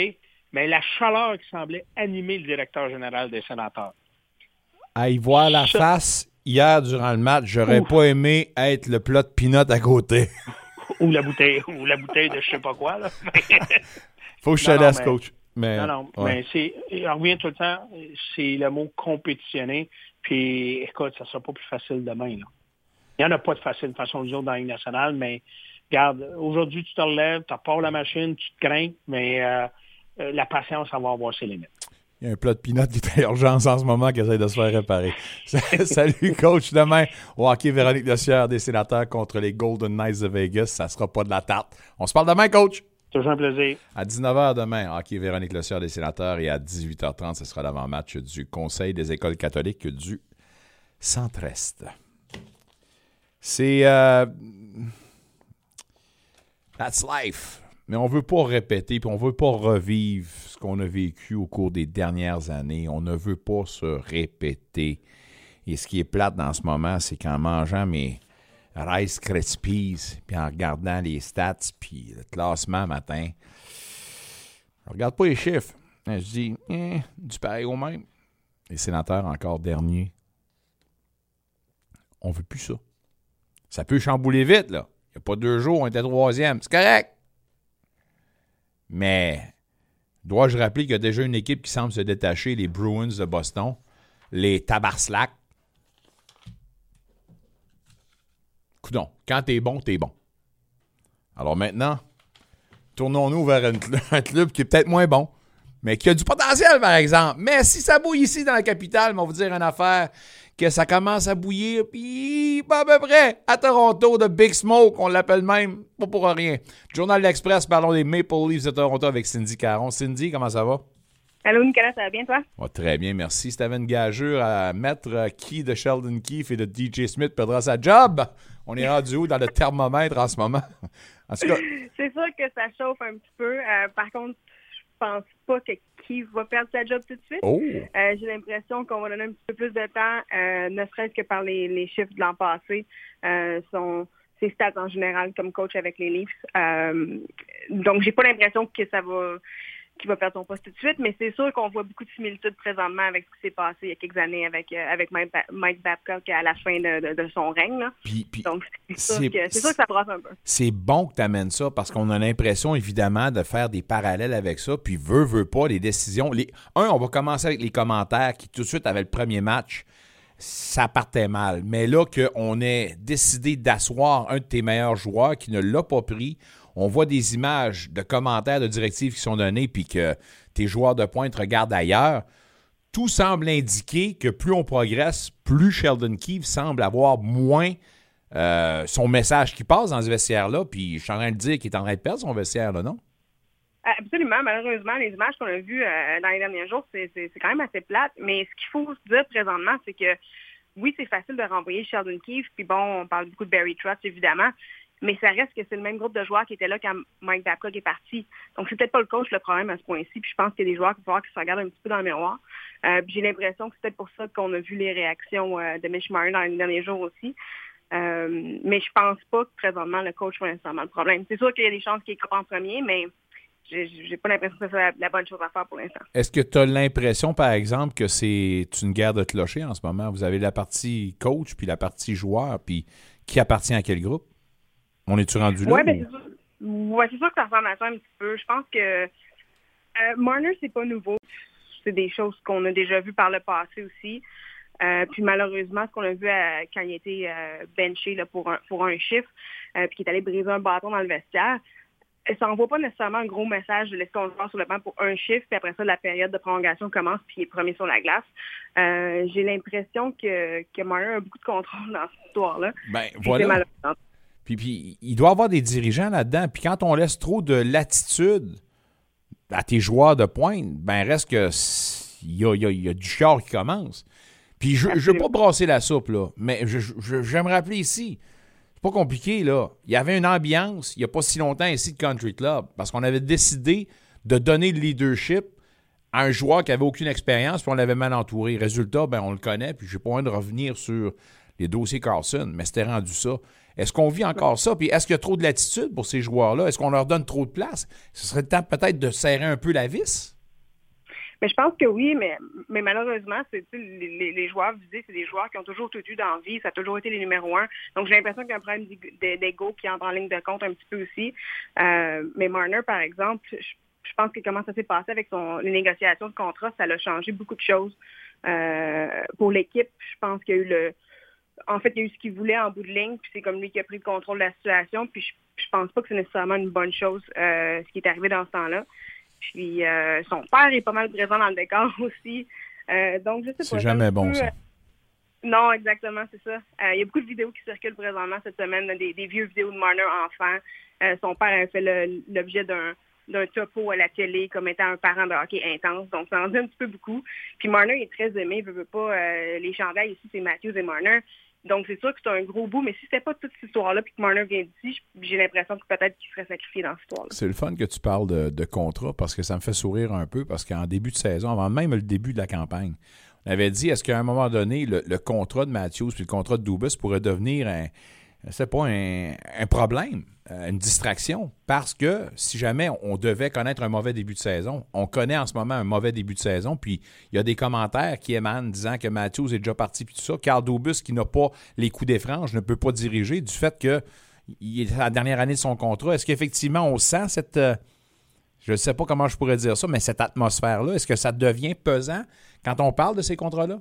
[SPEAKER 8] Mais la chaleur qui semblait animer le directeur général des sénateurs.
[SPEAKER 3] À y voir la
[SPEAKER 8] Ça-
[SPEAKER 3] face hier durant le match, j'aurais pas aimé être le plat de peanut à côté. (laughs)
[SPEAKER 8] Ou la bouteille, ou la bouteille de je sais pas quoi, là. (laughs)
[SPEAKER 3] Faut que je te
[SPEAKER 8] Non,
[SPEAKER 3] laisse,
[SPEAKER 8] mais-
[SPEAKER 3] coach. Mais,
[SPEAKER 8] Non, non,
[SPEAKER 3] ouais.
[SPEAKER 8] mais c'est, on revient tout le temps, c'est le mot compétitionner. Puis, écoute, ça sera pas plus facile demain, là. Il n'y en a pas de facile de façon de dire dans la Ligue nationale, mais regarde, aujourd'hui, tu te relèves, tu repars la machine, tu te crains, mais euh, euh, la patience, ça va avoir ses limites.
[SPEAKER 3] Il y a un plat de peanut qui est à urgence en ce moment qui essaie de se faire réparer. (laughs) Salut, coach. Demain, au hockey, Véronique Lecieur des sénateurs contre les Golden Knights de Vegas. Ça sera pas de la tarte. On se parle demain, coach.
[SPEAKER 8] Toujours un plaisir.
[SPEAKER 3] À 19h demain, hockey, Véronique Lecieur des sénateurs. Et à 18h30, ce sera l'avant-match du Conseil des écoles catholiques du Centre-Est. C'est. euh, That's life. Mais on veut pas répéter, puis on veut pas revivre ce qu'on a vécu au cours des dernières années. On ne veut pas se répéter. Et ce qui est plate dans ce moment, c'est qu'en mangeant mes Rice Krispies, puis en regardant les stats, puis le classement matin, je regarde pas les chiffres. Je dis, eh, du pareil au même. Les sénateurs encore dernier. On veut plus ça. Ça peut chambouler vite, là. Il n'y a pas deux jours, on était troisième. C'est correct. Mais dois-je rappeler qu'il y a déjà une équipe qui semble se détacher, les Bruins de Boston, les Tabarslack. Coudon, quand t'es bon, t'es bon. Alors maintenant, tournons-nous vers un cl- (laughs) un club qui est peut-être moins bon, mais qui a du potentiel, par exemple. Mais si ça bouille ici dans la capitale, on va vous dire une affaire, que ça commence à bouillir, puis pas à peu près à Toronto, de Big Smoke, on l'appelle même, pas pour rien. Journal L'Express, parlons des Maple Leafs de Toronto avec Cindy Caron. Cindy, comment ça va?
[SPEAKER 9] Allô, Nicolas, ça va bien, toi?
[SPEAKER 3] Va très bien, merci. Si tu avais une gageure à mettre euh, qui de Sheldon Keefe et de DJ Smith perdra sa job, on est rendu où dans le thermomètre en ce moment? En tout cas, (laughs)
[SPEAKER 9] C'est sûr que ça chauffe un petit peu. Euh, par contre, je pense pas que qui va perdre sa job tout de suite.
[SPEAKER 3] oh!
[SPEAKER 9] Euh, J'ai l'impression qu'on va donner un petit peu plus de temps, euh, ne serait-ce que par les, les chiffres de l'an passé, euh, son, ses stats en général comme coach avec les Leafs. Euh, donc, j'ai pas l'impression que ça va qu'il va perdre son poste tout de suite, mais c'est sûr qu'on voit beaucoup de similitudes présentement avec ce qui s'est passé il y a quelques années avec euh, avec Mike, Ba- Mike Babcock à la fin de, de- de son règne. là.
[SPEAKER 3] Puis, puis
[SPEAKER 9] Donc, c'est sûr, que- c'est sûr que ça brasse un peu.
[SPEAKER 3] c'est bon que tu amènes ça parce qu'on a l'impression, évidemment, de faire des parallèles avec ça. Puis, veut, veut pas, les décisions. Les... Un, on va commencer avec les commentaires qui, tout de suite, avaient le premier match. Ça partait mal. Mais là, qu'on ait décidé d'asseoir un de tes meilleurs joueurs qui ne l'a pas pris, on voit des images de commentaires, de directives qui sont données, puis que tes joueurs de pointe regardent ailleurs. Tout semble indiquer que plus on progresse, plus Sheldon Keefe semble avoir moins euh, son message qui passe dans ce vestiaire-là, puis je suis en train de dire qu'il est en train de perdre son vestiaire, là, non?
[SPEAKER 9] Absolument. Malheureusement, les images qu'on a vues euh, dans les derniers jours, c'est quand même assez plate. Mais ce qu'il faut se dire présentement, c'est que oui, c'est facile de renvoyer Sheldon Keefe. Puis bon, on parle beaucoup de Barry Trotz, évidemment. Mais ça reste que c'est le même groupe de joueurs qui était là quand Mike Babcock est parti. Donc, c'est peut-être pas le coach le problème à ce point-ci. Puis je pense qu'il y a des joueurs qui vont falloir qu'ils se regardent un petit peu dans le miroir. Euh, j'ai l'impression que c'est peut-être pour ça qu'on a vu les réactions euh, de Mitch Marner dans les derniers jours aussi. Euh, mais je pense pas que présentement le coach soit nécessairement le problème. C'est sûr qu'il y a des chances qu'il est en premier, mais j'ai pas l'impression que c'est la, la bonne chose à faire pour l'instant.
[SPEAKER 3] Est-ce que tu as l'impression, par exemple, que c'est une guerre de clocher en ce moment? Vous avez la partie coach, puis la partie joueur, puis qui appartient à quel groupe? On est-tu rendu là?
[SPEAKER 9] Ouais, ben,
[SPEAKER 3] ou-
[SPEAKER 9] c'est sûr, ouais, c'est sûr que ça ressemble à ça un petit peu. Je pense que euh, Marner, c'est pas nouveau. C'est des choses qu'on a déjà vues par le passé aussi. Euh, puis malheureusement, ce qu'on a vu euh, quand il a été euh, benché là, pour, un, pour un chiffre, euh, puis qu'il est allé briser un bâton dans le vestiaire, ça envoie pas nécessairement un gros message de laisser ton joueur sur le banc pour un chiffre, puis après ça, la période de prolongation commence, puis il est premier sur la glace. J'ai l'impression que, que Marner a beaucoup de contrôle dans cette histoire-là.
[SPEAKER 3] Ben, voilà. Puis, puis il doit y avoir des dirigeants là-dedans. Puis quand on laisse trop de latitude à tes joueurs de pointe, ben reste que il y y a- il y a du chiard qui commence. Puis je ne veux pas brasser la soupe, là, mais je, je, me rappeler ici. C'est pas compliqué, là. Il y avait une ambiance, il n'y a pas si longtemps ici de Country Club, parce qu'on avait décidé de donner le leadership à un joueur qui avait aucune expérience, puis on l'avait mal entouré. Résultat, ben on le connaît, puis j'ai pas envie de revenir sur les dossiers Carlson, mais c'était rendu ça. Est-ce qu'on vit encore ça? Puis est-ce qu'il y a trop de latitude pour ces joueurs-là? Est-ce qu'on leur donne trop de place? Ce serait le temps peut-être de serrer un peu la vis?
[SPEAKER 9] Mais je pense que oui, mais, mais malheureusement, c'est les, les- joueurs visés, c'est des joueurs qui ont toujours tout eu dans la vie, ça a toujours été les numéros un. Donc j'ai l'impression qu'il y a un problème d'ego- d'e- d'ego qui entre en ligne de compte un petit peu aussi. Euh, mais Marner, par exemple, je, je pense que comment ça s'est passé avec son, les négociations de contrat, ça a changé beaucoup de choses euh, pour l'équipe. Je pense qu'il y a eu le en fait, il y a eu ce qu'il voulait en bout de ligne, puis c'est comme lui qui a pris le contrôle de la situation, puis je, je pense pas que c'est nécessairement une bonne chose euh, ce qui est arrivé dans ce temps-là. Puis euh, son père est pas mal présent dans le décor (laughs) aussi. Euh, donc, je sais pas.
[SPEAKER 3] C'est jamais bon,
[SPEAKER 9] peu,
[SPEAKER 3] ça.
[SPEAKER 9] euh, non, exactement, c'est ça. Il y a beaucoup de vidéos qui circulent présentement cette semaine, des, des vieux vidéos de Marner enfant. Son père a fait l'objet d'un d'un topo à la télé comme étant un parent de hockey intense. Donc, ça en dit un petit peu beaucoup. Puis Marner est très aimé, veut, veut pas. euh, les chandails ici, c'est Matthews et Marner. Donc, c'est sûr que c'est un gros bout, mais si c'était pas toute cette histoire-là, puis que Marner vient d'ici, j'ai l'impression que peut-être qu'il serait sacrifié dans cette histoire-là.
[SPEAKER 3] C'est le fun que tu parles de, contrat parce que ça me fait sourire un peu parce qu'en début de saison, avant même le début de la campagne, on avait dit est-ce qu'à un moment donné, le, le contrat de Matthews puis le contrat de Dubus pourrait devenir un, c'est pas un, problème, euh, une distraction, parce que si jamais on devait connaître un mauvais début de saison, on connaît en ce moment un mauvais début de saison, puis il y a des commentaires qui émanent disant que Matthews est déjà parti, puis tout ça. Carl Dubus, qui n'a pas les coups des franges, ne peut pas diriger du fait que il est la dernière année de son contrat. Est-ce qu'effectivement on sent cette, euh, je ne sais pas comment je pourrais dire ça, mais cette atmosphère-là, est-ce que ça devient pesant quand on parle de ces contrats-là?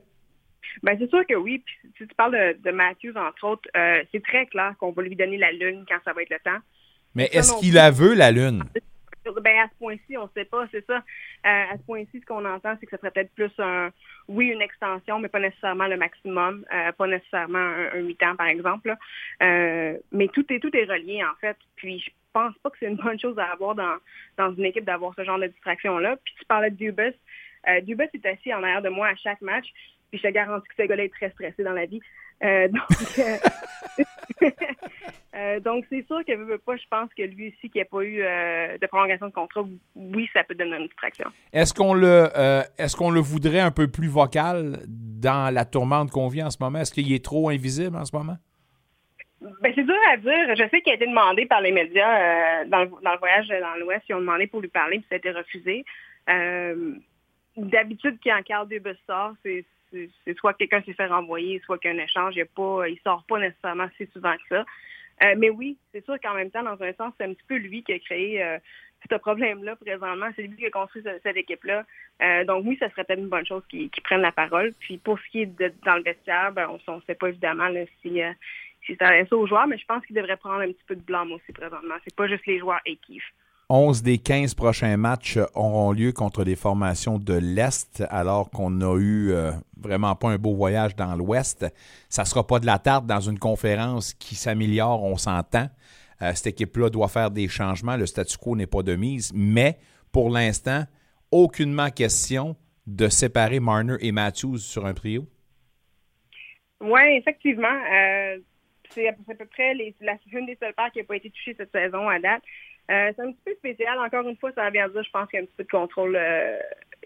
[SPEAKER 9] Ben, c'est sûr que oui. Puis, si tu parles de, de Matthews, entre autres, euh, c'est très clair qu'on va lui donner la lune quand ça va être le temps.
[SPEAKER 3] Mais est-ce qu'il la veut, la Lune?
[SPEAKER 9] Ben, à ce point-ci, on ne sait pas, c'est ça. Euh, à ce point-ci, ce qu'on entend, c'est que ça serait peut-être plus un, oui, une extension, mais pas nécessairement le maximum, euh, pas nécessairement un, 8 ans, par exemple. Euh, mais tout est, tout est relié, en fait. Puis, je pense pas que c'est une bonne chose à avoir dans, dans une équipe d'avoir ce genre de distraction-là. Puis, tu parlais de Dubus. Euh, Dubus est assis en arrière de moi à chaque match. Puis, je te garantis que ce gars-là est très stressé dans la vie. Euh, (laughs) donc, euh, (laughs) euh, donc, c'est sûr que veut, veut pas, je pense que lui aussi, qui n'a pas eu euh, de prolongation de contrat, oui, ça peut donner une distraction.
[SPEAKER 3] Est-ce qu'on le, est-ce qu'on le voudrait un peu plus vocal dans la tourmente qu'on vit en ce moment? Est-ce qu'il est trop invisible en ce moment?
[SPEAKER 9] Ben, c'est dur à dire. Je sais qu'il a été demandé par les médias dans, le, dans le voyage dans l'Ouest. Ils ont demandé pour lui parler, puis ça a été refusé. D'habitude, quand Carl Dubus sort, c'est c'est- soit quelqu'un s'est fait renvoyer, soit qu'il y a un échange. Il il sort pas nécessairement si souvent que ça. Euh, mais oui, c'est sûr qu'en même temps, dans un sens, c'est un petit peu lui qui a créé euh, ce problème-là présentement. C'est lui qui a construit ce- cette équipe-là. Euh, donc oui, ça serait peut-être une bonne chose qu'il qu'il prenne la parole. Puis pour ce qui est dans le vestiaire, ben, on ne sait pas évidemment si, si ça ça aux joueurs, mais je pense qu'il devrait prendre un petit peu de blâme aussi présentement. C'est pas juste les joueurs et kiff.
[SPEAKER 3] 11 des 15 prochains matchs auront lieu contre des formations de l'Est, alors qu'on a eu euh, vraiment pas un beau voyage dans l'Ouest. Ça sera pas de la tarte dans une conférence qui s'améliore, on s'entend. Euh, cette équipe-là doit faire des changements. Le statu quo n'est pas de mise, mais pour l'instant, aucunement question de séparer Marner et Matthews sur un trio.
[SPEAKER 9] Oui, effectivement. Euh, c'est à peu près la, une des seules paires qui n'a pas été touchée cette saison à date. Euh, c'est un petit peu spécial. Encore une fois, ça vient dire, je pense qu'il y a un petit peu de contrôle, euh,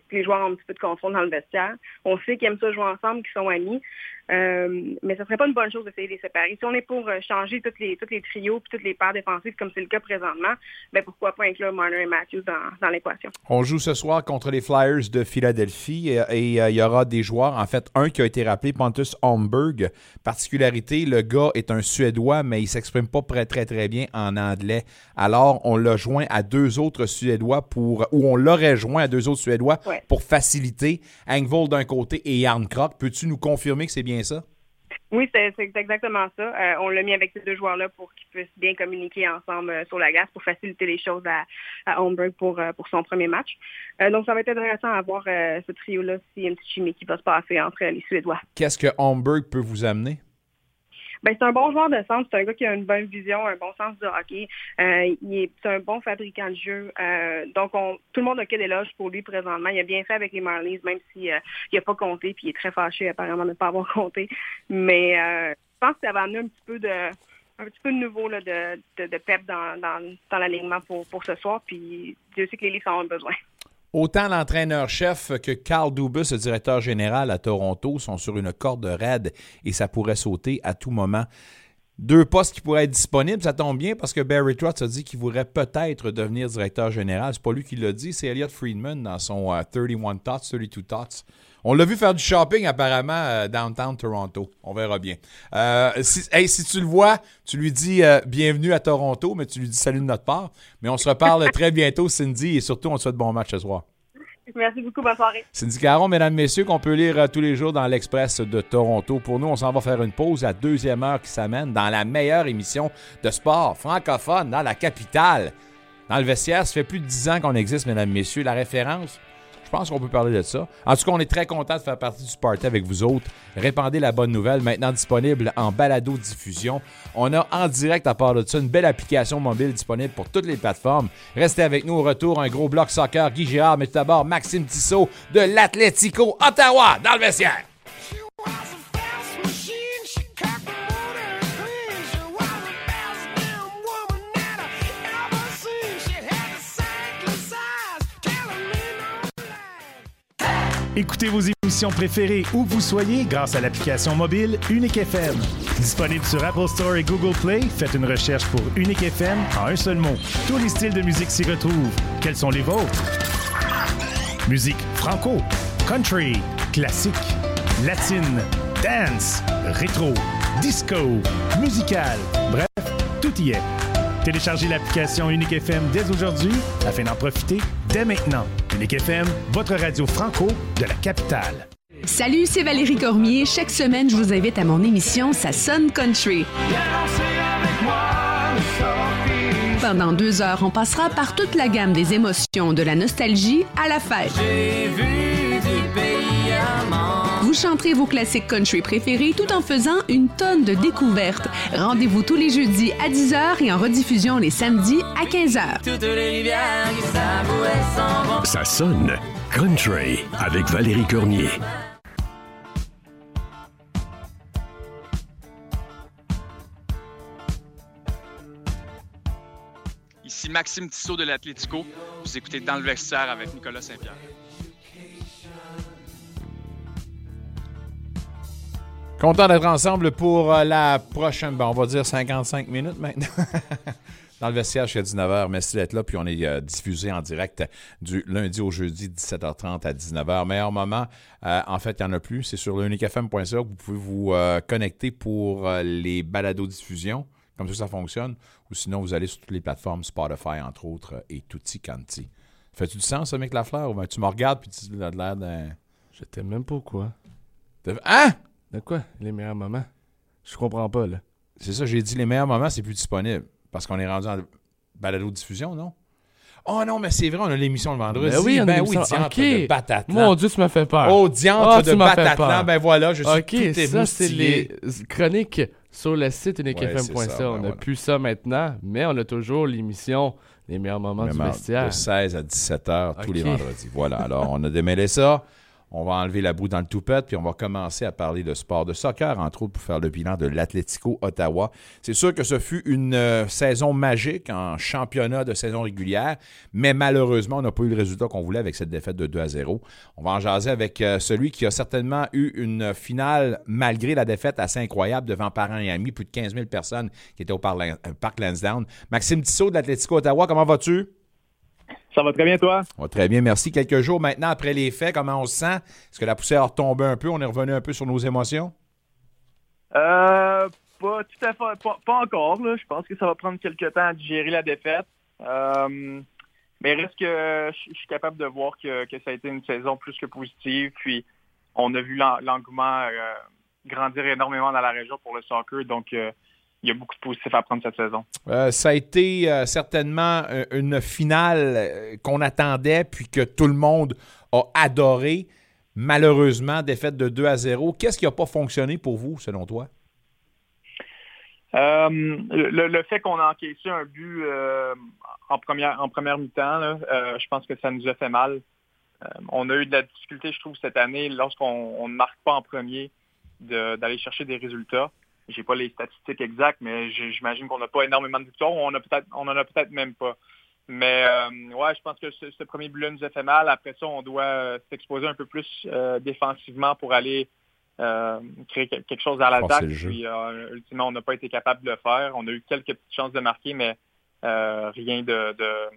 [SPEAKER 9] que les joueurs ont un petit peu de contrôle dans le vestiaire. On sait qu'ils aiment ça jouer ensemble, qu'ils sont amis. Euh, mais ce serait pas une bonne chose d'essayer de les séparer. Si on est pour euh, changer tous les, tous les trios puis toutes les paires défensives comme c'est le cas présentement, ben pourquoi pas inclure Marner et Matthews dans, dans l'équation?
[SPEAKER 3] On joue ce soir contre les Flyers de Philadelphie et, et, euh, il y aura des joueurs, en fait, un qui a été rappelé, Pontus Holmberg. Particularité, le gars est un Suédois, mais il s'exprime pas très, très, très bien en anglais. Alors, on l'a joint à deux autres Suédois pour, ou on l'aurait joint à deux autres Suédois
[SPEAKER 9] Ouais.
[SPEAKER 3] pour faciliter. Engvall d'un côté et Yarn. Peux-tu nous confirmer que c'est bien ça?
[SPEAKER 9] Oui, c'est exactement ça. Euh, on l'a mis avec ces deux joueurs-là pour qu'ils puissent bien communiquer ensemble euh, sur la glace pour faciliter les choses à, à Holmberg pour, euh, pour son premier match. Donc, ça va être intéressant à voir ce trio-là s'il y a une petite chimie qui va se passer entre les Suédois.
[SPEAKER 3] Qu'est-ce que Holmberg peut vous amener?
[SPEAKER 9] Ben, c'est un bon joueur de centre. C'est un gars qui a une bonne vision, un bon sens du hockey. Euh, il est c'est un bon fabricant de jeu. Euh, donc, on, tout le monde a quel éloge pour lui présentement. Il a bien fait avec les Marlies, même s'il euh, il a pas compté, puis il est très fâché apparemment de ne pas avoir compté. Mais euh, je pense que ça va amener un petit peu de un petit peu de nouveau là, de, de, pep dans, dans, l'alignement pour, pour ce soir. Puis Dieu sait que les en ont besoin.
[SPEAKER 3] Autant l'entraîneur-chef que Carl Dubus, le directeur général à Toronto, sont sur une corde raide et ça pourrait sauter à tout moment. Deux postes qui pourraient être disponibles, ça tombe bien parce que Barry Trotz a dit qu'il voudrait peut-être devenir directeur général. C'est pas lui qui l'a dit, c'est Elliot Friedman dans son euh, 31 Thoughts, 32 Thoughts. On l'a vu faire du shopping apparemment euh, downtown Toronto. On verra bien. Euh, si, hey, si tu le vois, tu lui dis euh, bienvenue à Toronto, mais tu lui dis salut de notre part. Mais on se reparle (laughs) très bientôt, Cindy, et surtout on te souhaite bon match ce soir.
[SPEAKER 9] Merci beaucoup. Bonne soirée.
[SPEAKER 3] Cindy Caron, mesdames, messieurs, qu'on peut lire tous les jours dans l'Express de Toronto. Pour nous, on s'en va faire une pause à deuxième heure qui s'amène dans la meilleure émission de sport francophone dans la capitale. Dans le vestiaire, ça fait plus de dix ans qu'on existe, mesdames, messieurs. La référence, je pense qu'on peut parler de ça. En tout cas, on est très content de faire partie du party avec vous autres. Répandez la bonne nouvelle, maintenant disponible en balado-diffusion. On a en direct, à part de ça, une belle application mobile disponible pour toutes les plateformes. Restez avec nous au retour, un gros bloc soccer, Guy Girard, mais tout d'abord Maxime Tissot de l'Atlético Ottawa dans le vestiaire.
[SPEAKER 10] Écoutez vos émissions préférées où vous soyez grâce à l'application mobile Unique FM. Disponible sur Apple Store et Google Play, faites une recherche pour Unique FM en un seul mot. Tous les styles de musique s'y retrouvent. Quels sont les vôtres? Musique franco, country, classique, latine, dance, rétro, disco, musical, bref, tout y est. Téléchargez l'application Unique FM dès aujourd'hui afin d'en profiter dès maintenant. Unique FM, votre radio franco de la capitale.
[SPEAKER 11] Salut, c'est Valérie Cormier. Chaque semaine, je vous invite à mon émission Ça sonne country. Pendant deux heures, on passera par toute la gamme des émotions, de la nostalgie à la fête. Vous chanterez vos classiques country préférés tout en faisant une tonne de découvertes. Rendez-vous tous les jeudis à 10h et en rediffusion les samedis à 15h.
[SPEAKER 12] Ça sonne Country avec Valérie Cormier.
[SPEAKER 13] Ici Maxime Tissot de l'Atlético. Vous écoutez Dans le vestiaire avec Nicolas Saint-Pierre.
[SPEAKER 3] Content d'être ensemble pour euh, la prochaine, ben, on va dire 55 minutes maintenant. (laughs) Dans le vestiaire jusqu'à 19h. Merci d'être là. Puis on est euh, diffusé en direct du lundi au jeudi, 17h30 à 19h. Meilleur moment, euh, en fait, il n'y en a plus. C'est sur leuniquefm.ca que vous pouvez vous euh, connecter pour les balados-diffusions. Comme ça, ça fonctionne. Ou sinon, vous allez sur toutes les plateformes, Spotify, entre autres, et Tutti Canti. Fais-tu du sens, ça, mec Lafleur? Ou ben, tu me regardes puis tu as l'air d'un.
[SPEAKER 4] Je t'aime même pas quoi.
[SPEAKER 3] Hein?
[SPEAKER 4] De quoi? Les meilleurs moments? Je comprends pas, là.
[SPEAKER 3] C'est ça, j'ai dit les meilleurs moments, c'est plus disponible. Parce qu'on est rendu en balado-diffusion, non? Oh non, mais c'est vrai, on a l'émission le vendredi.
[SPEAKER 4] Ben oui, on
[SPEAKER 3] ben
[SPEAKER 4] l'émission.
[SPEAKER 3] diantre
[SPEAKER 4] Ok.
[SPEAKER 3] de Batatlan.
[SPEAKER 4] Mon Dieu, tu m'as fait peur.
[SPEAKER 3] Oh, diantre
[SPEAKER 4] Ah,
[SPEAKER 3] de Batatlan. Ben voilà, je suis
[SPEAKER 4] Ok,
[SPEAKER 3] tout
[SPEAKER 4] ça, c'est les chroniques sur le site
[SPEAKER 3] Ouais,
[SPEAKER 4] uniquefm.ca.
[SPEAKER 3] c'est ça,
[SPEAKER 4] on
[SPEAKER 3] ben
[SPEAKER 4] n'a
[SPEAKER 3] voilà.
[SPEAKER 4] plus ça maintenant, mais on a toujours l'émission Les meilleurs moments du vestiaire.
[SPEAKER 3] De 16 à 17 heures tous les vendredis. Voilà, alors on a démêlé ça. On va enlever la boue dans le toupette, puis on va commencer à parler de sport de soccer, entre autres, pour faire le bilan de l'Atlético Ottawa. C'est sûr que ce fut une euh, saison magique en championnat de saison régulière, mais malheureusement, on n'a pas eu le résultat qu'on voulait avec cette défaite de 2 à 0. On va en jaser avec euh, celui qui a certainement eu une finale, malgré la défaite assez incroyable devant parents et amis, plus de 15 000 personnes qui étaient au Parc Parc Lansdowne. Maxime Tissot de l'Atlético Ottawa, comment vas-tu?
[SPEAKER 14] Ça va très bien, toi?
[SPEAKER 3] Très bien, merci. Quelques jours maintenant après les faits, comment on se sent? Est-ce que la poussière a retombé un peu? On est revenu un peu sur nos émotions?
[SPEAKER 14] Euh, pas tout à fait, pas, pas encore. Là. Je pense que ça va prendre quelques temps à digérer la défaite. Euh, mais reste que je suis capable de voir que, que, ça a été une saison plus que positive. Puis on a vu l'engouement euh, grandir énormément dans la région pour le soccer. Donc, euh, il y a beaucoup de positifs à prendre cette saison.
[SPEAKER 3] Euh, ça a été euh, certainement euh, une finale qu'on attendait puis que tout le monde a adoré. Malheureusement, défaite de 2 à 0. Qu'est-ce qui n'a pas fonctionné pour vous, selon toi?
[SPEAKER 14] le, le, fait qu'on a encaissé un but en première, en première mi-temps, je pense que ça nous a fait mal. on a eu de la difficulté, je trouve, cette année, lorsqu'on ne marque pas en premier, d'aller chercher des résultats. J'ai pas les statistiques exactes, mais j'imagine qu'on n'a pas énormément de victoires. On, a peut-être, on en a peut-être même pas. Mais euh, ouais, je pense que ce, premier but-là nous a fait mal. Après ça, on doit euh, s'exposer un peu plus euh, défensivement pour aller créer quelque chose à l'attaque. Puis ultimement, on n'a pas été capable de le faire. On a eu quelques petites chances de marquer, mais rien de, de,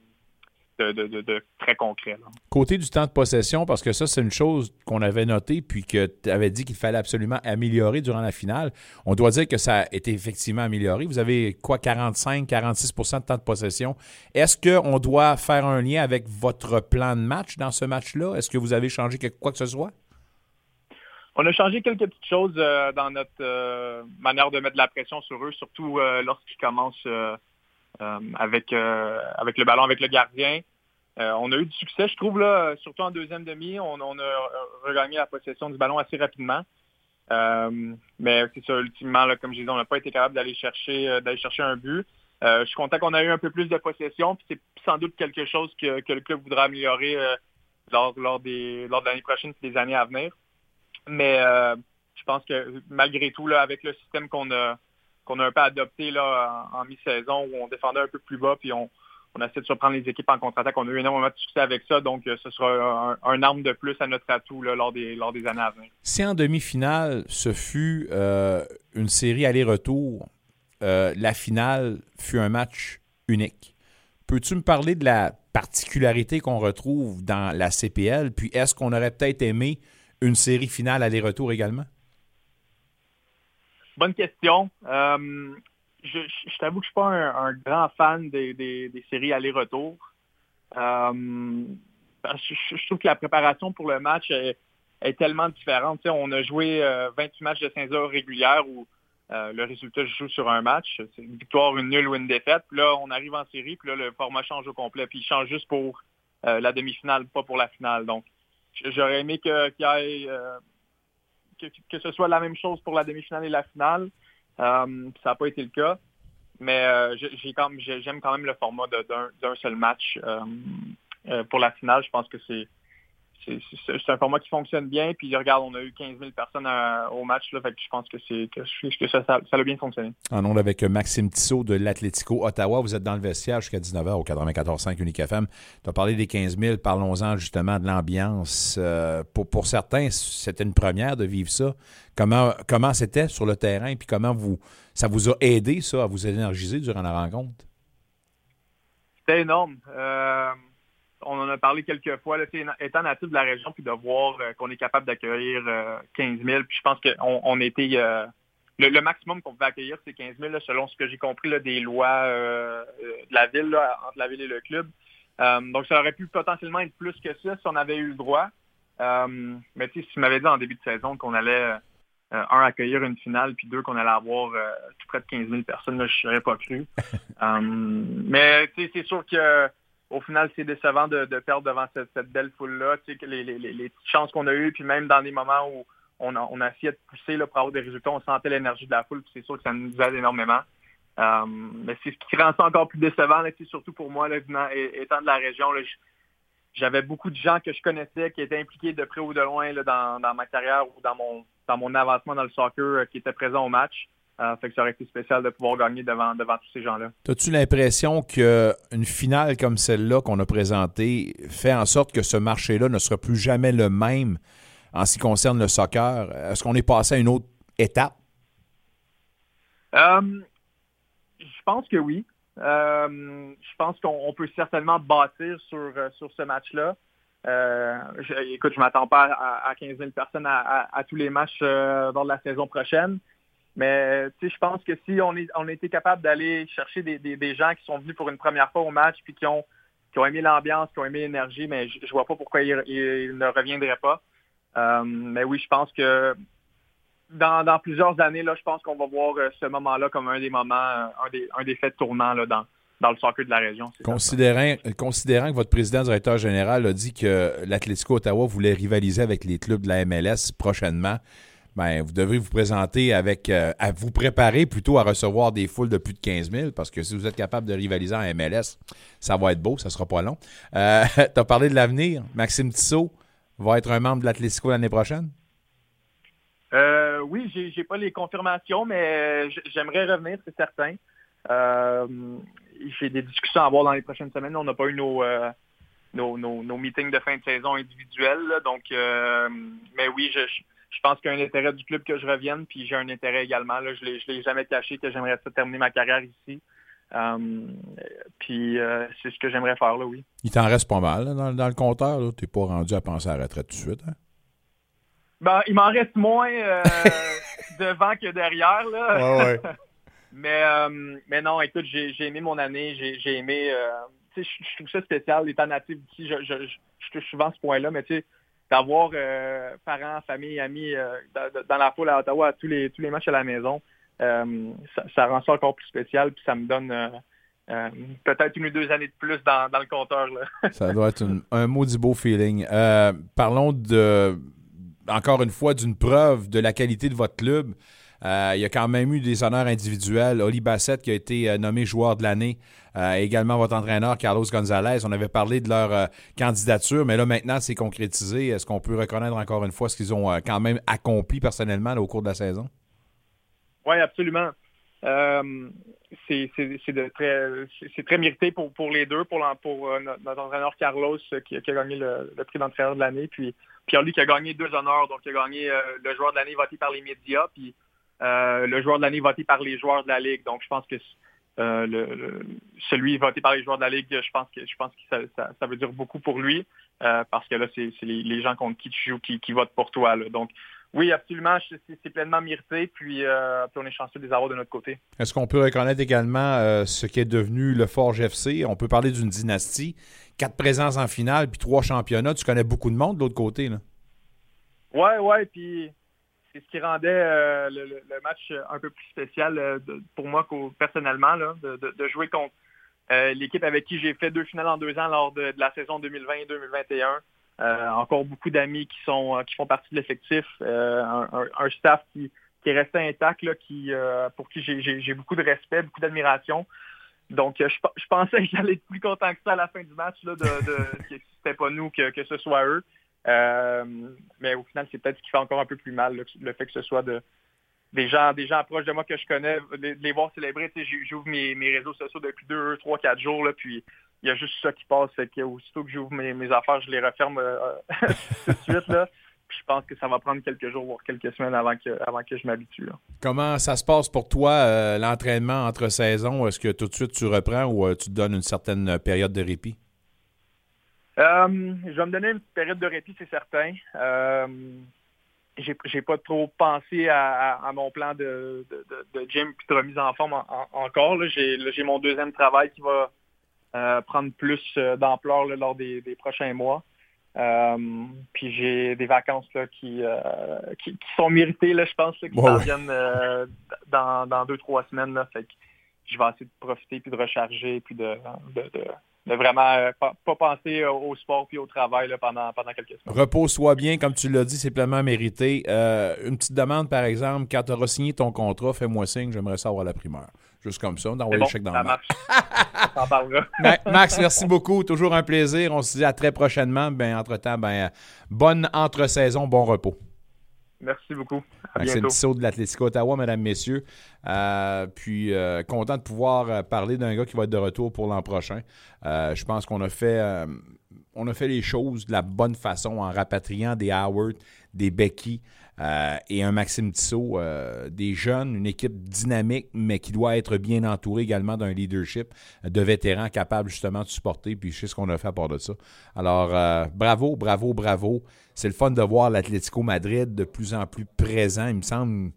[SPEAKER 14] très concret.
[SPEAKER 3] Côté du temps de possession, parce que ça, c'est une chose qu'on avait notée, puis que tu avais dit qu'il fallait absolument améliorer durant la finale. On doit dire que ça a été effectivement amélioré. Vous avez quoi, 45, 46% de temps de possession. Est-ce qu'on doit faire un lien avec votre plan de match dans ce match-là? Est-ce que vous avez changé quoi que ce soit?
[SPEAKER 14] On a changé quelques petites choses euh, dans notre euh, manière de mettre de la pression sur eux, surtout euh, lorsqu'ils commencent avec, euh, avec le ballon, avec le gardien. Euh, on a eu du succès, je trouve, là, surtout en deuxième demi. On, a regagné la possession du ballon assez rapidement. mais c'est ça, ultimement, là, comme je disais, on n'a pas été capable d'aller chercher, d'aller chercher un but. je suis content qu'on a eu un peu plus de possession, c'est sans doute quelque chose que, le club voudra améliorer lors, lors, des, lors de l'année prochaine et des années à venir. Mais je pense que malgré tout, là, avec le système qu'on a, qu'on a un peu adopté là, en, mi-saison où on défendait un peu plus bas puis on, on essaie de surprendre les équipes en contre-attaque. On a eu énormément de succès avec ça, donc euh, ce sera un, arme de plus à notre atout là, lors, des, lors des années à venir.
[SPEAKER 3] Si en demi-finale, ce fut euh, une série aller-retour, euh, la finale fut un match unique. Peux-tu me parler de la particularité qu'on retrouve dans la CPL? Puis est-ce qu'on aurait peut-être aimé une série finale aller-retour également?
[SPEAKER 14] Bonne question. Euh, je, t'avoue que je suis pas un, grand fan des, séries aller-retour. Euh, je, trouve que la préparation pour le match est, tellement différente. on a joué 28 euh, matchs de 5 heures régulières où le résultat joue sur un match. C'est une victoire, une nulle ou une défaite. Puis là, on arrive en série, puis là, le format change au complet. Puis il change juste pour la demi-finale, pas pour la finale. Donc, j'aurais aimé qu'il y ait que, ce soit la même chose pour la demi-finale et la finale. Euh, ça n'a pas été le cas. Mais euh, j'aime quand même le format d'un seul match euh, pour la finale. Je pense que c'est c'est un format qui fonctionne bien. Puis regarde, on a eu 15 000 personnes euh, au match. Là, fait que je pense que, c'est que, ça, ça, a bien fonctionné.
[SPEAKER 3] En ondes avec Maxime Tissot de l'Atlético Ottawa. Vous êtes dans le vestiaire jusqu'à 19h au 94.5 Unique FM. Tu as parlé des 15 000. Parlons-en justement de l'ambiance. Euh, pour, pour certains, c'était une première de vivre ça. Comment comment c'était sur le terrain? Puis comment vous ça vous a aidé, ça, à vous énergiser durant la rencontre?
[SPEAKER 14] C'était énorme. Euh on en a parlé quelques fois, là, étant natif de la région, puis de voir euh, qu'on est capable d'accueillir 15 euh, 000, puis je pense qu'on on était... Euh, le, maximum qu'on pouvait accueillir, c'est 15 000, selon ce que j'ai compris des lois de la ville, entre la ville et le club. donc, ça aurait pu potentiellement être plus que ça si on avait eu le droit. mais si tu m'avais dit en début de saison qu'on allait, un, accueillir une finale, puis deux, qu'on allait avoir tout près de 15 000 personnes, je n'aurais pas cru. (laughs) mais c'est sûr que au final, c'est décevant de, perdre devant cette, belle foule-là. Tu sais, les, les, chances qu'on a eues, puis même dans des moments où on a, essayé de pousser là, pour avoir des résultats, on sentait l'énergie de la foule, puis c'est sûr que ça nous aide énormément. Euh, mais c'est ce qui rend ça encore plus décevant, là, surtout pour moi, étant de la région. J'avais beaucoup de gens que je connaissais qui étaient impliqués de près ou de loin dans, dans ma carrière ou dans mon dans mon avancement dans le soccer euh, qui étaient présents au match. Euh, fait que ça aurait été spécial de pouvoir gagner devant, devant tous ces gens-là.
[SPEAKER 3] As-tu l'impression qu'une finale comme celle-là qu'on a présentée fait en sorte que ce marché-là ne sera plus jamais le même en ce qui concerne le soccer? Est-ce qu'on est passé à une autre étape?
[SPEAKER 14] Euh, je pense que oui. Euh, je pense qu'on peut certainement bâtir sur, sur ce match-là. Euh, je, écoute, je m'attends pas à, à 15 000 personnes à, à, à tous les matchs euh, lors de la saison prochaine. Mais je pense que si on, est, capable d'aller chercher des, gens qui sont venus pour une première fois au match puis qui ont, aimé l'ambiance, qui ont aimé l'énergie, mais je, je vois pas pourquoi ils, ne reviendraient pas. Euh, mais oui, je pense que dans, plusieurs années, là, je pense qu'on va voir euh, ce moment-là comme un des moments, euh, un des, faits tournants là, dans, dans le soccer de la région.
[SPEAKER 3] Considérant, considérant que votre président directeur général a dit que l'Atlético Ottawa voulait rivaliser avec les clubs de la MLS prochainement, ben, vous devez vous présenter avec, euh, à vous préparer plutôt à recevoir des foules de plus de 15 000 parce que si vous êtes capable de rivaliser en MLS, ça va être beau, ça sera pas long. Euh, (laughs) tu as parlé de l'avenir. Maxime Tissot va être un membre de l'Atlético l'année prochaine?
[SPEAKER 14] Euh, oui, j'ai, j'ai pas les confirmations, mais j'aimerais revenir, c'est certain. J'ai des discussions à avoir dans les prochaines semaines. On n'a pas eu nos, nos, nos, meetings de fin de saison individuels, donc mais oui, je pense qu'il y a un intérêt du club que je revienne, puis j'ai un intérêt également. Là, je ne l'ai jamais caché que j'aimerais ça terminer ma carrière ici. Um, puis euh, c'est ce que j'aimerais faire là, oui.
[SPEAKER 3] Il t'en reste pas mal là, dans, dans, le compteur. Tu n'es pas rendu à penser à la retraite tout de suite. Hein?
[SPEAKER 14] Ben, il m'en reste moins euh, (laughs) devant que derrière. Là.
[SPEAKER 3] Ouais, ouais. (laughs)
[SPEAKER 14] mais, euh, mais non, écoute, j'ai aimé mon année. J'ai aimé. Euh, tu sais, je trouve ça spécial, l'état natif d'ici. Je, je, je, touche souvent ce point-là, mais tu sais, d'avoir parents, famille, amis dans, dans, la foule à Ottawa à tous les, tous les matchs à la maison, ça, ça, rend ça encore plus spécial. Puis ça me donne. Euh, peut-être une ou deux années de plus dans, dans le compteur. Là. (laughs)
[SPEAKER 3] ça doit être une, un maudit beau feeling. Euh, parlons de, encore une fois d'une preuve de la qualité de votre club. Euh, il y a quand même eu des honneurs individuels. Oli Bassett qui a été nommé joueur de l'année. également votre entraîneur Carlos Gonzalez. On avait parlé de leur candidature, mais là maintenant c'est concrétisé. Est-ce qu'on peut reconnaître encore une fois ce qu'ils ont quand même accompli personnellement au cours de la saison?
[SPEAKER 14] Oui, absolument. Euh, c'est très, mérité pour, les deux, pour, euh, notre entraîneur Carlos qui, a gagné le, prix d'entraîneur de l'année, puis Pierre-Luc qui a gagné deux honneurs, donc il a gagné euh, le joueur de l'année voté par les médias, puis euh, le joueur de l'année voté par les joueurs de la Ligue. Donc je pense que euh, le, le, celui voté par les joueurs de la Ligue, je pense que je pense que ça, ça, ça veut dire beaucoup pour lui, parce que là, c'est les, les, gens contre qui tu joues qui, qui votent pour toi. Là. Donc oui, absolument. C'est pleinement mérité. Puis, euh, puis, on est chanceux de les avoir de notre côté.
[SPEAKER 3] Est-ce qu'on peut reconnaître également euh, ce qui est devenu le Forge FC? On peut parler d'une dynastie. Quatre présences en finale, puis trois championnats. Tu connais beaucoup de monde de l'autre côté, là.
[SPEAKER 14] Oui, oui. Puis c'est ce qui rendait euh, le, match un peu plus spécial euh, pour moi personnellement, de, jouer contre l'équipe avec qui j'ai fait deux finales en deux ans lors de, la saison 2020-2021. Euh, encore beaucoup d'amis qui sont qui font partie de l'effectif, euh, un, staff qui, est resté intact, euh, pour qui j'ai beaucoup de respect, beaucoup d'admiration. Donc, je, je pensais que j'allais être plus content que ça à la fin du match, là, de, que c'était pas nous, que ce soit eux. Mais au final, c'est peut-être ce qui fait encore un peu plus mal, le fait que ce soit de, des gens, des gens proches de moi que je connais, de les voir célébrer. J'ouvre mes, réseaux sociaux depuis deux, trois, quatre jours, puis il y a juste ça qui passe. Fait que aussitôt que j'ouvre mes, affaires, je les referme euh, (laughs) tout de suite. Puis je pense que ça va prendre quelques jours, voire quelques semaines avant que, avant que je m'habitue.
[SPEAKER 3] Comment ça se passe pour toi, euh, l'entraînement entre saisons? Est-ce que tout de suite tu reprends ou euh, tu te donnes une certaine période de répit?
[SPEAKER 14] Euh, je vais me donner une période de répit, c'est certain. Euh, j'ai pas trop pensé à, à, à mon plan de, de, de, de, gym puis de remise en forme en, en, encore. J'ai mon deuxième travail qui va euh, prendre plus euh, d'ampleur lors des, des, prochains mois. Euh, puis j'ai des vacances là, qui, euh, qui, qui, sont méritées, là, je pense, là, qui
[SPEAKER 3] ouais,
[SPEAKER 14] viennent dans, dans deux, trois semaines. Là, fait que je vais essayer de profiter puis de recharger puis de, de, vraiment euh, pas, pas penser au, au sport puis au travail là, pendant, pendant quelques semaines.
[SPEAKER 3] Repose-toi bien, comme tu l'as dit, c'est pleinement mérité. Euh, une petite demande, par exemple, quand tu auras signé ton contrat, fais-moi signe, j'aimerais savoir la primeur. Juste comme ça, d'envoyer
[SPEAKER 14] bon,
[SPEAKER 3] le chèque dans
[SPEAKER 14] ça
[SPEAKER 3] le
[SPEAKER 14] marche. On parlera. (laughs)
[SPEAKER 3] Max, merci beaucoup. Toujours un plaisir. On se dit à très prochainement. Ben, entre-temps, ben, euh, bonne entre-saison, bon repos.
[SPEAKER 14] Merci beaucoup. À
[SPEAKER 3] Maxime
[SPEAKER 14] bientôt.
[SPEAKER 3] Tissot de l'Atlético Ottawa, mesdames, messieurs. Euh, puis, euh, content de pouvoir euh, parler d'un gars qui va être de retour pour l'an prochain. Euh, je pense qu'on a fait on a fait les choses de la bonne façon en rapatriant des Howard, des Becky et un Maxime Tissot, des jeunes, une équipe dynamique, mais qui doit être bien entourée également d'un leadership de vétérans capables justement de supporter. Puis je sais ce qu'on a fait à part de ça. Alors, bravo, bravo, bravo. C'est le fun de voir l'Atlético Madrid de plus en plus présent. Il me semble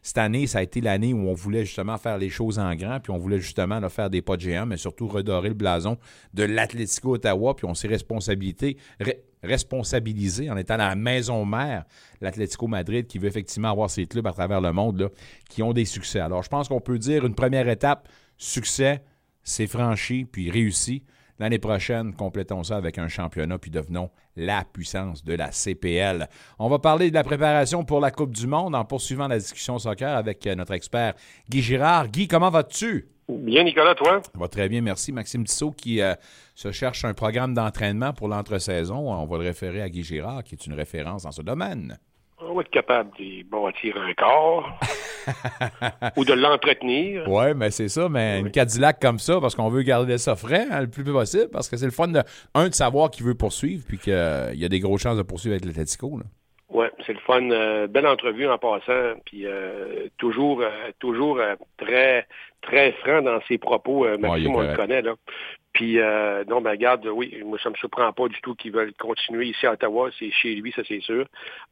[SPEAKER 3] cette année, ça a été l'année où on voulait justement faire les choses en grand, puis on voulait justement faire des pas de géants, mais surtout redorer le blason de l'Atlético Ottawa, puis on s'est responsabilité, re- responsabilisé en étant la maison mère, l'Atlético Madrid, qui veut effectivement avoir ses clubs à travers le monde qui ont des succès. Alors, je pense qu'on peut dire une première étape, succès, c'est franchi, puis réussi. L'année prochaine, complétons ça avec un championnat, puis devenons la puissance de la CPL. On va parler de la préparation pour la Coupe du Monde en poursuivant la discussion soccer avec euh, notre expert Guy Girard. Guy, comment vas-tu?
[SPEAKER 15] Bien, Nicolas, toi?
[SPEAKER 3] Ça va très bien, merci. Maxime Tissot qui euh, se cherche un programme d'entraînement pour l'entre-saison. On va le référer à Guy Girard, qui est une référence dans ce domaine.
[SPEAKER 15] On va être capable de bâtir un corps (laughs) ou de l'entretenir.
[SPEAKER 3] Oui, mais c'est ça, mais une Cadillac comme ça, parce qu'on veut garder ça frais hein, le plus possible, parce que c'est le fun, de, un, de savoir qui veut poursuivre, puis qu'il y a des grosses chances de poursuivre avec l'Atletico. là.
[SPEAKER 15] Ouais, c'est le fun. Euh, belle entrevue en passant, puis euh, toujours, euh, toujours très, très franc dans ses propos. Euh,
[SPEAKER 3] Ouais,
[SPEAKER 15] Maxime, on le connaît là. Puis euh, non, ben regarde, oui, moi ça me surprend pas du tout qu'ils veulent continuer ici à Ottawa. C'est chez lui, ça c'est sûr.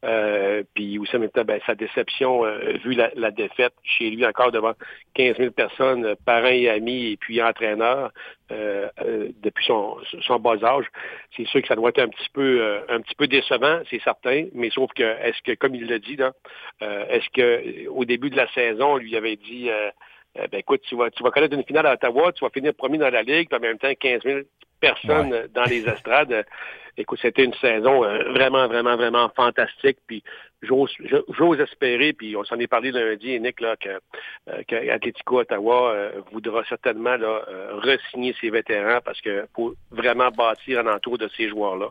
[SPEAKER 15] Euh, puis aussi en même temps, ben, sa déception, euh, vu la, la défaite chez lui encore devant 15 000 personnes, euh, parents et amis, et puis entraîneurs, euh, euh, depuis son, son bas âge, c'est sûr que ça doit être un petit peu euh, un petit peu décevant, c'est certain, mais sauf que est-ce que, comme il l'a dit, là, euh, est-ce que au début de la saison, on lui avait dit ben écoute, tu vas, tu vas connaître une finale à Ottawa, tu vas finir premier dans la Ligue, puis en même temps 15 000 personnes euh, dans les estrades. Euh, Écoute, c'était une saison euh, vraiment, vraiment, vraiment fantastique. Puis j'ose espérer, puis on s'en est parlé lundi, Nick, là, que, euh, que Atletico Ottawa euh, voudra certainement là, re-signer ses vétérans parce que pour vraiment bâtir en entour de ces joueurs-là.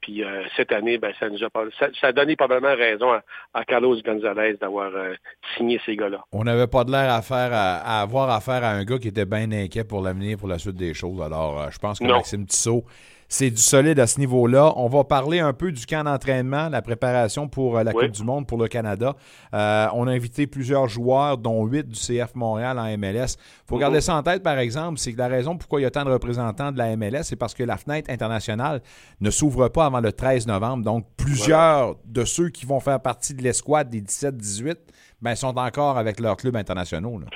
[SPEAKER 15] Puis euh, cette année, ben, ça nous a pas, ça, ça a donné probablement raison à, à Carlos Gonzalez d'avoir euh, signé ces gars-là.
[SPEAKER 3] On n'avait pas de l'air à faire à, à avoir affaire à un gars qui était bien inquiet pour l'avenir, pour la suite des choses. Alors, je pense que. Maxime Tissot, c'est du solide à ce niveau-là. On va parler un peu du camp d'entraînement, la préparation pour euh, la
[SPEAKER 15] Oui.
[SPEAKER 3] Coupe du Monde pour le Canada. Euh, on a invité plusieurs joueurs, dont huit du CF Montréal en MLS. Il faut garder ça en tête, par exemple, c'est que la raison pourquoi il y a tant de représentants de la MLS, c'est parce que la fenêtre internationale ne s'ouvre pas avant le 13 novembre. Donc, plusieurs de ceux qui vont faire partie de l'escouade des 17-18 ben, sont encore avec leurs clubs internationaux. là.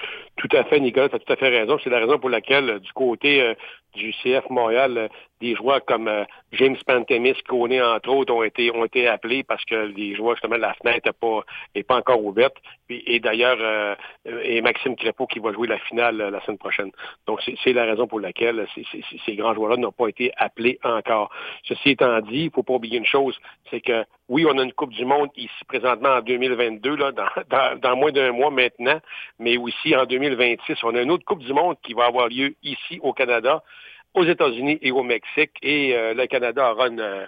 [SPEAKER 15] Tout à fait, Nicolas, tu as tout à fait raison. C'est la raison pour laquelle, euh, du côté euh, du CF Montréal, euh, des joueurs comme euh, James Pantemis, Koné, entre autres, ont été ont été appelés parce que les joueurs, justement, la fenêtre n'est pas, pas encore ouverte. Et d'ailleurs, euh, euh, et Maxime Crépeau qui va jouer la finale la semaine prochaine. Donc, c'est la raison pour laquelle ces, grands joueurs-là n'ont pas été appelés encore. Ceci étant dit, il faut pas oublier une chose, c'est que oui, on a une Coupe du Monde ici présentement en 2022, là, dans, dans, dans moins d'un mois maintenant, mais aussi en 2026, on a une autre Coupe du Monde qui va avoir lieu ici au Canada, aux États-Unis et au Mexique, et euh, le Canada aura une, euh,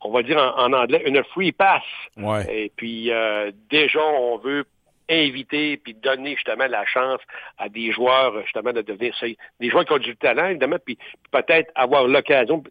[SPEAKER 15] on va dire en, en anglais, une free pass.
[SPEAKER 3] Ouais.
[SPEAKER 15] Et puis euh, déjà, on veut inviter puis donner justement la chance à des joueurs justement de devenir des joueurs qui ont du talent évidemment puis peut-être avoir l'occasion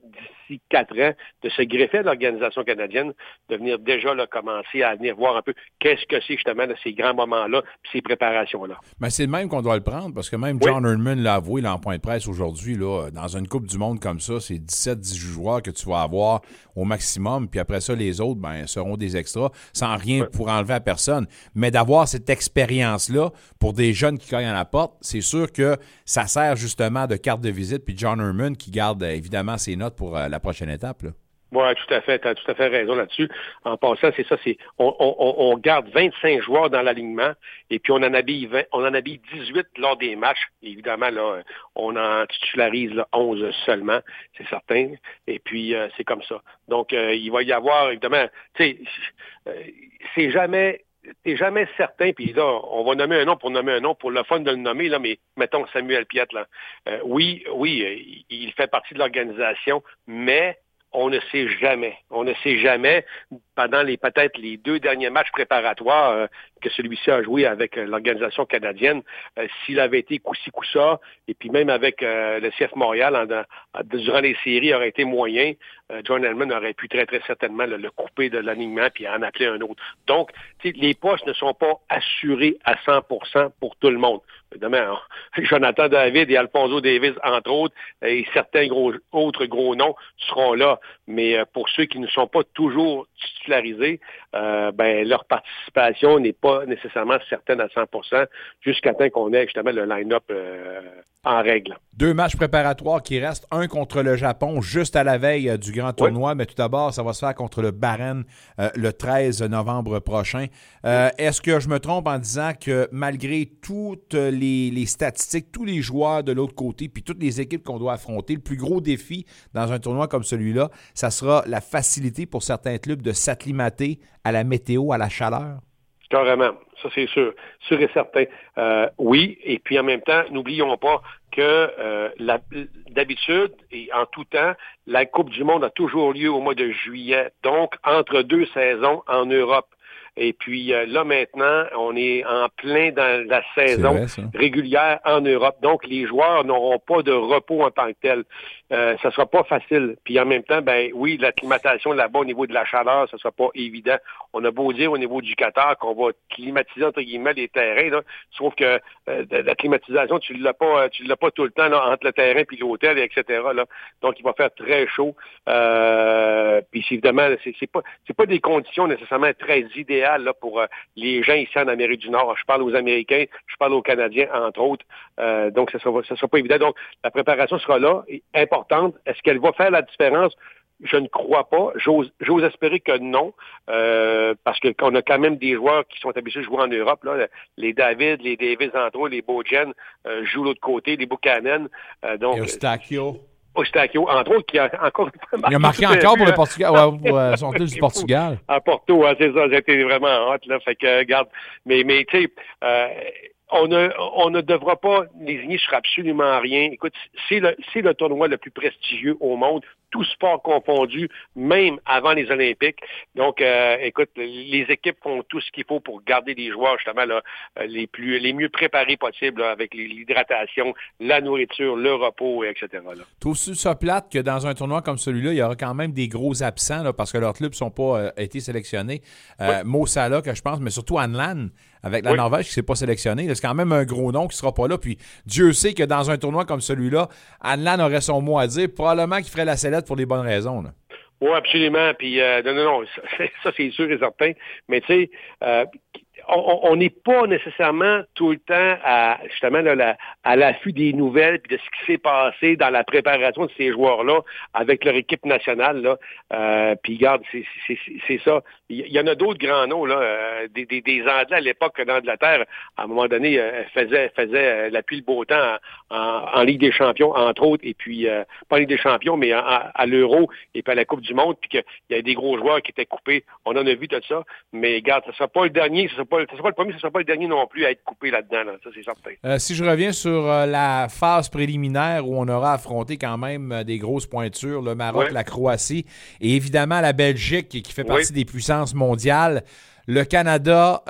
[SPEAKER 15] d'ici quatre ans de se greffer à l'organisation canadienne de venir déjà là, commencer à venir voir un peu qu'est-ce que c'est justement de ces grands moments-là puis ces préparations-là.
[SPEAKER 3] Ben, c'est le même qu'on doit le prendre parce que même John Herdman l'a avoué là, en point de presse aujourd'hui. là, Dans une Coupe du Monde comme ça, c'est 17-18 joueurs que tu vas avoir au maximum. Puis après ça, les autres ben, seront des extras sans rien pour enlever à personne. Mais d'avoir cette expérience-là pour des jeunes qui cognent à la porte, c'est sûr que ça sert justement de carte de visite. Puis John Herman qui garde évidemment ses notes pour euh, prochaine étape. là.
[SPEAKER 15] Oui, tout à fait. Tu as tout à fait raison là-dessus. En passant, c'est ça, c'est on, on, on, garde 25 joueurs dans l'alignement et puis on en habille 20, on en habille 18 lors des matchs. Évidemment, là, on en titularise là, 11 seulement, c'est certain. Et puis euh, c'est comme ça. Donc, euh, il va y avoir, évidemment, tu sais, euh, c'est jamais t'es jamais certain, puis là, on va nommer un nom pour nommer un nom, pour le fun de le nommer, là, mais mettons Samuel Piet, là. oui, oui, il fait partie de l'organisation, mais on ne sait jamais. On ne sait jamais, pendant les peut-être les deux derniers matchs préparatoires euh, que celui-ci a joué avec euh, l'organisation canadienne, euh, s'il avait été coup-ci, coup-ça, et puis même avec le CF Montréal, en, durant les séries, aurait été moyen, John Hellman aurait pu très, très certainement le, couper de l'alignement puis en appeler un autre. Donc, les postes ne sont pas assurés à 100% pour tout le monde. Évidemment, (laughs) Jonathan David et Alfonso Davis, entre autres, et certains autres gros noms seront là. Mais euh, pour ceux qui ne sont pas toujours titularisés, euh, ben, leur participation n'est pas nécessairement certaine à 100% jusqu'à temps qu'on ait justement le line-up euh, en règle.
[SPEAKER 3] Deux matchs préparatoires qui restent, un contre le Japon juste à la veille du grand tournoi, mais tout d'abord, ça va se faire contre le Bahreïn le 13 novembre prochain. Est-ce que je me trompe en disant que malgré toutes les, les statistiques, tous les joueurs de l'autre côté, puis toutes les équipes qu'on doit affronter, le plus gros défi dans un tournoi comme celui-là, ça sera la facilité pour certains clubs de s'acclimater à la météo, à la chaleur?
[SPEAKER 15] Carrément, ça c'est sûr, sûr et certain. Euh, oui, et puis en même temps, n'oublions pas que euh, d'habitude et en tout temps, la Coupe du Monde a toujours lieu au mois de juillet, donc entre deux saisons en Europe. Et puis euh, là maintenant, on est en plein dans la saison régulière en Europe. Donc les joueurs n'auront pas de repos en tant que tel. Euh, ça sera pas facile. Puis en même temps, ben oui, l'acclimatation là-bas au niveau de la chaleur, ça sera pas évident. On a beau dire au niveau du Qatar qu'on va climatiser entre guillemets les terrains, là, sauf que euh, la climatisation, tu l'as pas, tu l'as pas tout le temps là, entre le terrain puis l'hôtel, etc. Là. Donc il va faire très chaud. Euh, puis évidemment, c'est pas, c'est pas des conditions nécessairement très idéales là, pour euh, les gens ici en Amérique du Nord. Je parle aux Américains, je parle aux Canadiens entre autres. Euh, donc sera, ça sera pas évident. Donc la préparation sera là, et est-ce qu'elle va faire la différence? Je ne crois pas. J'ose espérer que non, euh, parce qu'on a quand même des joueurs qui sont habitués à jouer en Europe. Là. Les David, les Davis Andro, les Bojen euh, jouent l'autre côté, les Buchanan.
[SPEAKER 3] Euh, donc. Eustachio,
[SPEAKER 15] entre autres, qui a encore... (laughs)
[SPEAKER 3] Il a marqué encore pour le Portugal, ouais, son du (laughs) Portugal.
[SPEAKER 15] À Porto, hein, c'est ça, j'étais vraiment hâte, là, fait que, regarde, mais, mais tu sais, euh, on ne, on ne devra pas désigner sur absolument rien. Écoute, c'est le, c'est le tournoi le plus prestigieux au monde, tout sport confondu, même avant les Olympiques. Donc, euh, écoute, les équipes font tout ce qu'il faut pour garder les joueurs justement là, euh, les plus, les mieux préparés possibles avec l'hydratation, la nourriture, le repos, etc.
[SPEAKER 3] Trouves-tu ça plate que dans un tournoi comme celui-là, il y aura quand même des gros absents là, parce que leurs clubs ne sont pas euh, été sélectionnés? Euh, Mo Salah, que je pense, mais surtout Anlan avec la Norvège qui ne s'est pas sélectionné. C'est quand même un gros nom qui ne sera pas là. Puis Dieu sait que dans un tournoi comme celui-là, Anlan aurait son mot à dire. Probablement qu'il ferait la sellette pour les bonnes raisons.
[SPEAKER 15] Oui, absolument. Puis euh, non, non, non, (laughs) ça, c'est sûr et certain. Mais tu sais, euh, on n'est pas nécessairement tout le temps à justement là, à l'affût des nouvelles puis de ce qui s'est passé dans la préparation de ces joueurs-là avec leur équipe nationale. Euh, puis regarde, c'est ça. Il y, en a d'autres grands noms, là, euh, des, des, des, Anglais à l'époque d'Angleterre, à un moment donné, euh, faisaient, faisait l'appui le beau temps en, en, Ligue des Champions, entre autres, et puis pas en Ligue des Champions, mais à l'Euro et puis à la Coupe du Monde, puis qu'il y a des gros joueurs qui étaient coupés. On en a vu tout ça. Mais regarde, ce ne sera pas le dernier, ce sera pas ce sera pas le premier, ce ne sera pas le dernier non plus à être coupé là-dedans. Ça, c'est certain.
[SPEAKER 3] Euh, si je reviens sur euh, la phase préliminaire où on aura affronté quand même euh, des grosses pointures, le Maroc, la Croatie et évidemment la Belgique qui fait partie des puissances mondiales. Le Canada,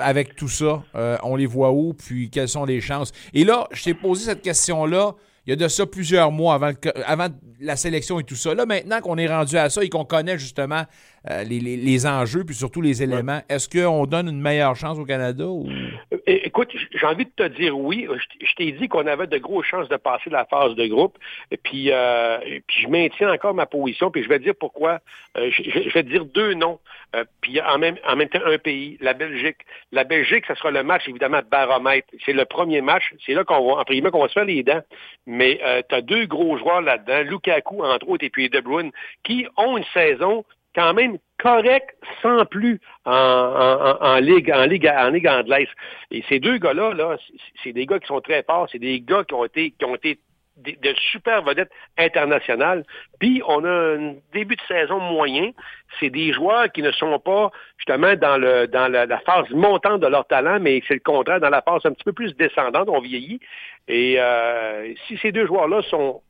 [SPEAKER 3] avec tout ça, on les voit où, puis quelles sont les chances? Et là, je t'ai posé cette question-là il y a de ça plusieurs mois avant, avant la sélection et tout ça. Là, maintenant qu'on est rendu à ça et qu'on connaît justement euh, les, les- les enjeux, puis surtout les éléments. Est-ce qu'on donne une meilleure chance au Canada? Ou...
[SPEAKER 15] Écoute, j'ai envie de te dire oui. Je t'ai dit qu'on avait de grosses chances de passer la phase de groupe. Puis, euh, puis je maintiens encore ma position. Puis je vais te dire pourquoi. Euh, je, vais te dire deux noms. Puis en même, en même temps, un pays, la Belgique. La Belgique, ce sera le match, évidemment, baromètre. C'est le premier match. C'est là qu'on va, entre guillemets, qu'on va se faire les dents. Mais tu as deux gros joueurs là-dedans, Lukaku, entre autres, et puis De Bruyne, qui ont une saison quand même correcte, sans plus en, en- en- ligue, en ligue, en ligue anglaise. Et ces deux gars-là, là, c'est- des gars qui sont très forts, c'est des gars qui ont été, qui ont été de super vedettes internationales. Puis on a un début de saison moyen. C'est des joueurs qui ne sont pas justement dans le dans la, la phase montante de leur talent, mais c'est le contraire, dans la phase un petit peu plus descendante, on vieillit. Et euh, si ces deux joueurs-là sont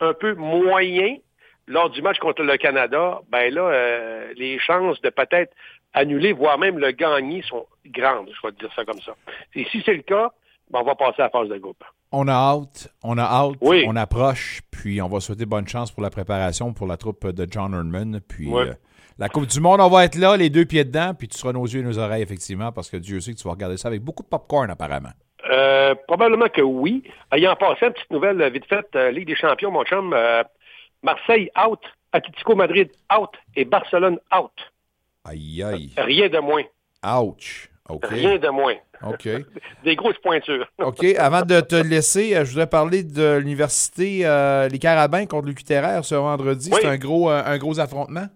[SPEAKER 15] un peu moyens lors du match contre le Canada, ben là, euh, les chances de peut-être annuler, voire même le gagner, sont grandes, je vais te dire ça comme ça. Et si c'est le cas, ben, on va passer à la phase de groupe.
[SPEAKER 3] On a hâte, on a hâte,
[SPEAKER 15] Oui.
[SPEAKER 3] on approche, puis on va souhaiter bonne chance pour la préparation pour la troupe de John Erdman. Puis euh, la Coupe du Monde, on va être là, les deux pieds dedans, puis tu seras nos yeux et nos oreilles, effectivement, parce que Dieu sait que tu vas regarder ça avec beaucoup de popcorn, apparemment.
[SPEAKER 15] Euh, probablement que oui. Ayant passé une petite nouvelle euh, vite faite, Ligue des champions, mon chum, euh, Marseille out, Atlético Madrid out et Barcelone out.
[SPEAKER 3] Aïe, aïe.
[SPEAKER 15] Rien de moins.
[SPEAKER 3] Ouch.
[SPEAKER 15] Rien de moins.
[SPEAKER 3] OK. (laughs)
[SPEAKER 15] Des grosses pointures. (laughs)
[SPEAKER 3] OK. Avant de te laisser, euh, je voudrais parler de l'université euh, Les Carabins contre le QTR ce vendredi.
[SPEAKER 15] Oui.
[SPEAKER 3] C'est un gros, euh, un gros affrontement.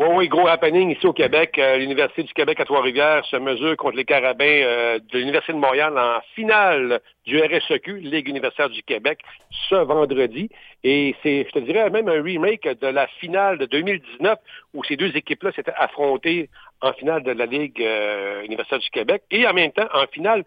[SPEAKER 15] Oui, oui, gros happening ici au Québec. Euh, L'Université du Québec à Trois-Rivières se mesure contre les Carabins euh, de l'Université de Montréal en finale du RSEQ, Ligue universitaire du Québec, ce vendredi. Et c'est, je te dirais, même un remake de la finale de 2019 où ces deux équipes-là s'étaient affrontées en finale de la Ligue euh, universitaire du Québec et en même temps en finale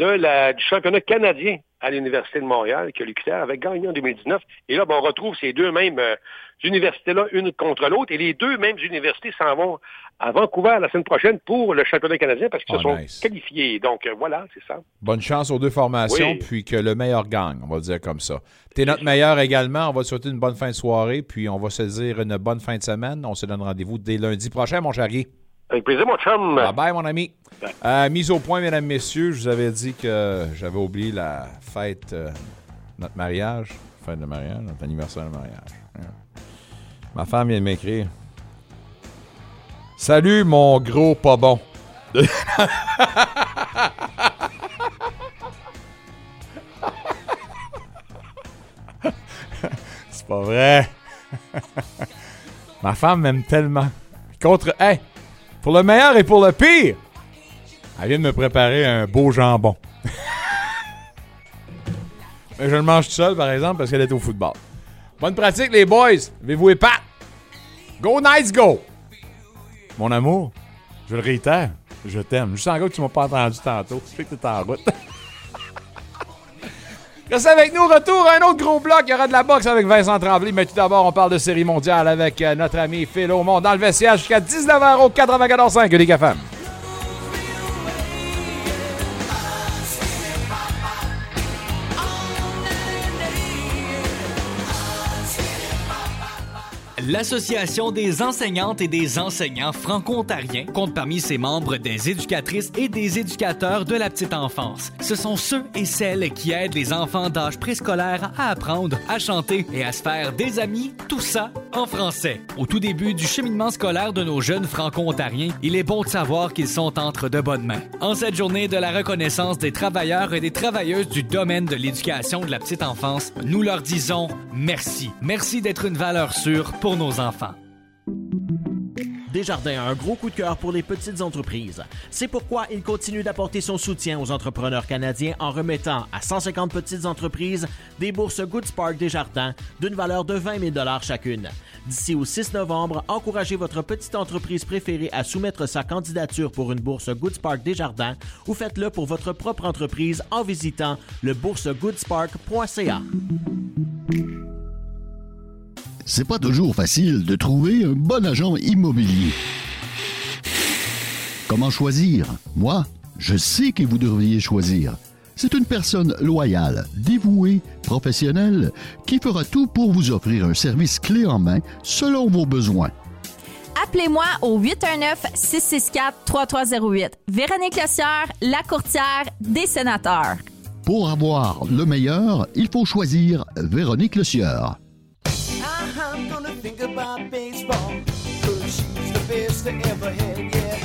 [SPEAKER 15] de la, du championnat canadien à l'Université de Montréal, que l'UQTR avait gagné en 2019. Et là, ben, on retrouve ces deux mêmes euh, universités-là, une contre l'autre, et les deux mêmes universités s'en vont à Vancouver la semaine prochaine pour le championnat canadien parce qu'ils
[SPEAKER 3] Oh,
[SPEAKER 15] se sont
[SPEAKER 3] nice.
[SPEAKER 15] qualifiés. Donc, euh, voilà, c'est ça.
[SPEAKER 3] Bonne chance aux deux formations,
[SPEAKER 15] Oui.
[SPEAKER 3] puis que le meilleur gagne, on va le dire comme ça. T'es notre meilleur également. On va te souhaiter une bonne fin de soirée, puis on va se dire une bonne fin de semaine. On se donne rendez-vous dès lundi prochain, mon chéri.
[SPEAKER 15] Avec plaisir, mon chum.
[SPEAKER 3] Bye bye, mon ami. Euh, mise au point, mesdames, messieurs, je vous avais dit que j'avais oublié la fête, euh, notre mariage, fête de mariage, notre anniversaire de mariage. Hein. Ma femme vient de m'écrire. Salut, mon gros pas bon. (laughs) C'est pas vrai. (laughs) Ma femme m'aime tellement. Contre. Hey, pour le meilleur et pour le pire, elle vient de me préparer un beau jambon. (laughs) Mais je le mange tout seul, par exemple, parce qu'elle est au football. Bonne pratique, les boys. Levez-vous et pas. Go, nice, go. Mon amour, je le réitère, je t'aime. Juste en gars que tu m'as pas entendu tantôt. Je sais que t'es en route. (laughs) Reste avec nous, retour à un autre gros bloc. Il y aura de la boxe avec Vincent Tremblay. Mais tout d'abord, on parle de série mondiale avec euh, notre ami Phil Aumont dans le vestiaire jusqu'à 19h au 94.5 des FM.
[SPEAKER 16] L'Association des enseignantes et des enseignants franco-ontariens compte parmi ses membres des éducatrices et des éducateurs de la petite enfance. Ce sont ceux et celles qui aident les enfants d'âge préscolaire à apprendre, à chanter et à se faire des amis, tout ça en français. Au tout début du cheminement scolaire de nos jeunes franco-ontariens, il est bon de savoir qu'ils sont entre de bonnes mains. En cette journée de la reconnaissance des travailleurs et des travailleuses du domaine de l'éducation de la petite enfance, nous leur disons merci. Merci d'être une valeur sûre pour enfants.
[SPEAKER 17] Desjardins a un gros coup de cœur pour les petites entreprises. C'est pourquoi il continue d'apporter son soutien aux entrepreneurs canadiens en remettant à 150 petites entreprises des bourses Good Spark Desjardins d'une valeur de 20 000 chacune. D'ici au 6 novembre, encouragez votre petite entreprise préférée à soumettre sa candidature pour une bourse Good Spark Desjardins ou faites-le pour votre propre entreprise en visitant le boursegoodspark.ca.
[SPEAKER 18] C'est pas toujours facile de trouver un bon agent immobilier. Comment choisir? Moi, je sais que vous devriez choisir. C'est une personne loyale, dévouée, professionnelle, qui fera tout pour vous offrir un service clé en main selon vos besoins.
[SPEAKER 19] Appelez-moi au 819-664-3308. Véronique Lossière, la courtière des sénateurs.
[SPEAKER 18] Pour avoir le meilleur, il faut choisir Véronique Le Sieur.
[SPEAKER 20] Think about baseball. Cause she's the best I ever had, yeah.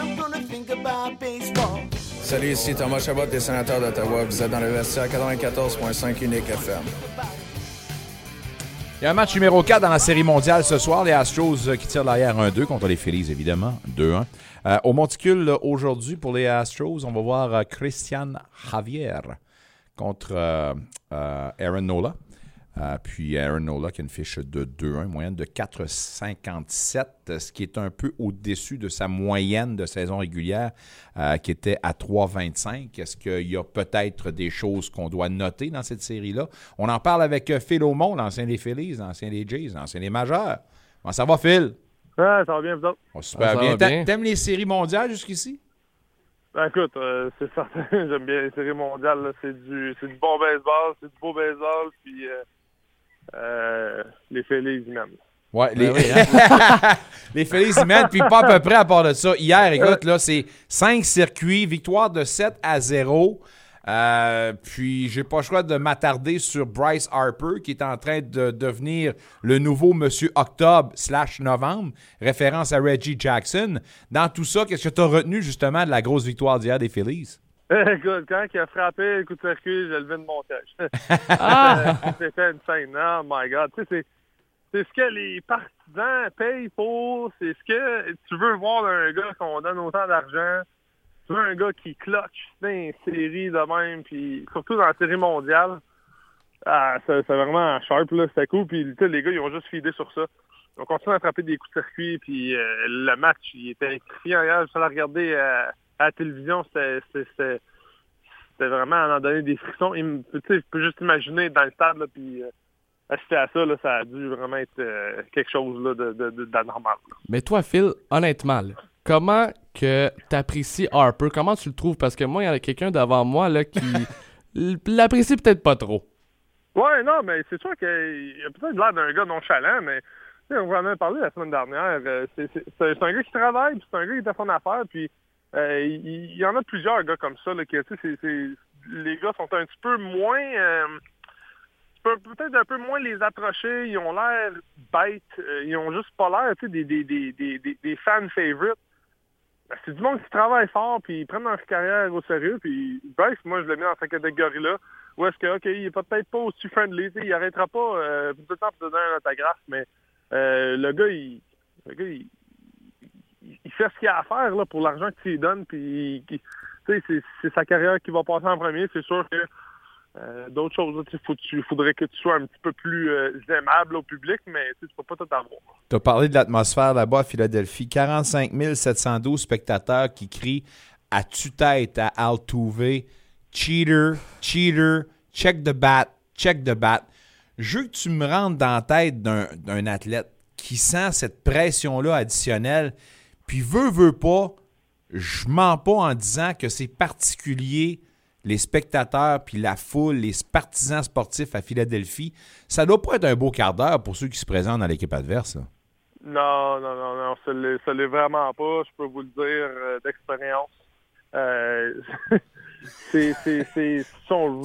[SPEAKER 20] I'm gonna think about baseball.
[SPEAKER 21] Salut, ici Thomas Chabot des sénateurs d'Ottawa. Vous êtes dans le vestiaire 94.5 Unique FM.
[SPEAKER 3] Il y a un match numéro 4 dans la série mondiale ce soir. Les Astros euh, qui tirent l'arrière 1-2 contre les Phillies, évidemment. 2-1. Euh, au monticule, là, aujourd'hui, pour les Astros, on va voir euh, Christian Javier contre euh, euh, Aaron Nola. Euh, puis Aaron Nola qui a une fiche de 2-1, une moyenne de 4,57, ce qui est un peu au-dessus de sa moyenne de saison régulière euh, qui était à 3,25. Est-ce qu'il y a peut-être des choses qu'on doit noter dans cette série-là? On en parle avec euh, Phil Aumont, l'ancien des Phillies, l'ancien des Jays, l'ancien des Majeurs. Comment ça va, Phil?
[SPEAKER 22] Ouais, ça va bien, vous autres?
[SPEAKER 3] Oh, super
[SPEAKER 22] Ah, ça
[SPEAKER 3] bien.
[SPEAKER 22] va
[SPEAKER 3] T'a-
[SPEAKER 22] bien.
[SPEAKER 3] T'aimes les séries mondiales jusqu'ici?
[SPEAKER 22] Ben écoute, euh, c'est certain, (laughs) j'aime bien les séries mondiales. C'est du, c'est du bon baseball, c'est du beau baseball, puis euh, euh, les Phillies ils m'aiment.
[SPEAKER 3] Ouais, les,
[SPEAKER 22] Ben oui, hein? (laughs)
[SPEAKER 3] les mettent, puis pas à peu près à part de ça. Hier, écoute, là, c'est 5 circuits, victoire de 7 à 0. Euh, puis j'ai pas le choix de m'attarder sur Bryce Harper qui est en train de devenir le nouveau Monsieur Octobre slash Novembre, référence à Reggie Jackson. Dans tout ça, qu'est-ce que tu as retenu justement de la grosse victoire d'hier des Phillies? (laughs)
[SPEAKER 22] Écoute, quand il a frappé le coup de circuit, j'ai levé de mon siège. (laughs)
[SPEAKER 3] Ah!
[SPEAKER 22] C'était insane. Oh my God. Tu sais, c'est, c'est ce que les partisans payent pour. C'est ce que tu veux voir d'un gars qu'on donne autant d'argent. Tu veux un gars qui clutch dans une série de même, puis surtout dans la série mondiale. Ah, c'est, vraiment sharp, là. C'était cool. Puis les gars, ils ont juste fidé sur ça. On continue à frapper des coups de circuit, puis euh, le match, il était électrifiant. Regarde, je suis allé regarder euh, à la télévision, c'était, vraiment à en donner des frissons. Il me- Tu sais, je peux juste imaginer dans le stade, là, puis euh, assister à ça, là, ça a dû vraiment être euh, quelque chose là, de, d'anormal.
[SPEAKER 4] Mais toi, Phil, honnêtement, là, comment que t'apprécies Harper? Comment tu le trouves? Parce que moi, il y a quelqu'un devant moi là, qui (laughs) l'apprécie peut-être pas trop.
[SPEAKER 22] Ouais, non, mais c'est sûr qu'il a peut-être l'air d'un gars nonchalant, mais on en a parlé la semaine dernière. euh, c'est, un gars qui travaille, puis c'est un gars qui est à son affaire, puis il, il y en a plusieurs gars comme ça, là, c'est- les gars sont un petit peu moins... euh, peut-être un peu moins les approcher, ils ont l'air bêtes, euh, ils ont juste pas l'air, des, des, des, des, des, fan favorites. Ben, C'est du monde qui travaille fort, puis ils prennent leur carrière au sérieux, puis Bryce, moi, je l'ai mis dans cette catégorie-là, où est-ce que, OK, il est peut-être pas aussi friendly, il arrêtera pas euh, tout le temps pour donner un autographe, mais euh, le gars, il, le gars, il, il- il fait ce qu'il a à faire là, pour l'argent lui donnes, puis il- c'est, sa carrière qui va passer en premier. C'est sûr que euh, d'autres choses, tu, faudrait que tu sois un petit peu plus euh, aimable au public, mais tu tu peux pas tout avoir.
[SPEAKER 3] Tu as parlé de l'atmosphère là-bas à Philadelphie. 45 712 spectateurs qui crient à tue-tête à Altuve Cheater, cheater, check the bat, check the bat. Je veux que tu me rentres dans la tête d'un athlète qui sent cette pression-là additionnelle, puis veut, veut pas, je mens pas en disant que c'est particulier les spectateurs, puis la foule, les partisans sportifs à Philadelphie. Ça doit pas être un beau quart d'heure pour ceux qui se présentent dans l'équipe adverse. là.
[SPEAKER 22] Non, non, non, non, ça l'est, vraiment pas, je peux vous le dire euh, d'expérience. Euh, (laughs) c'est, c'est, c'est, ils sont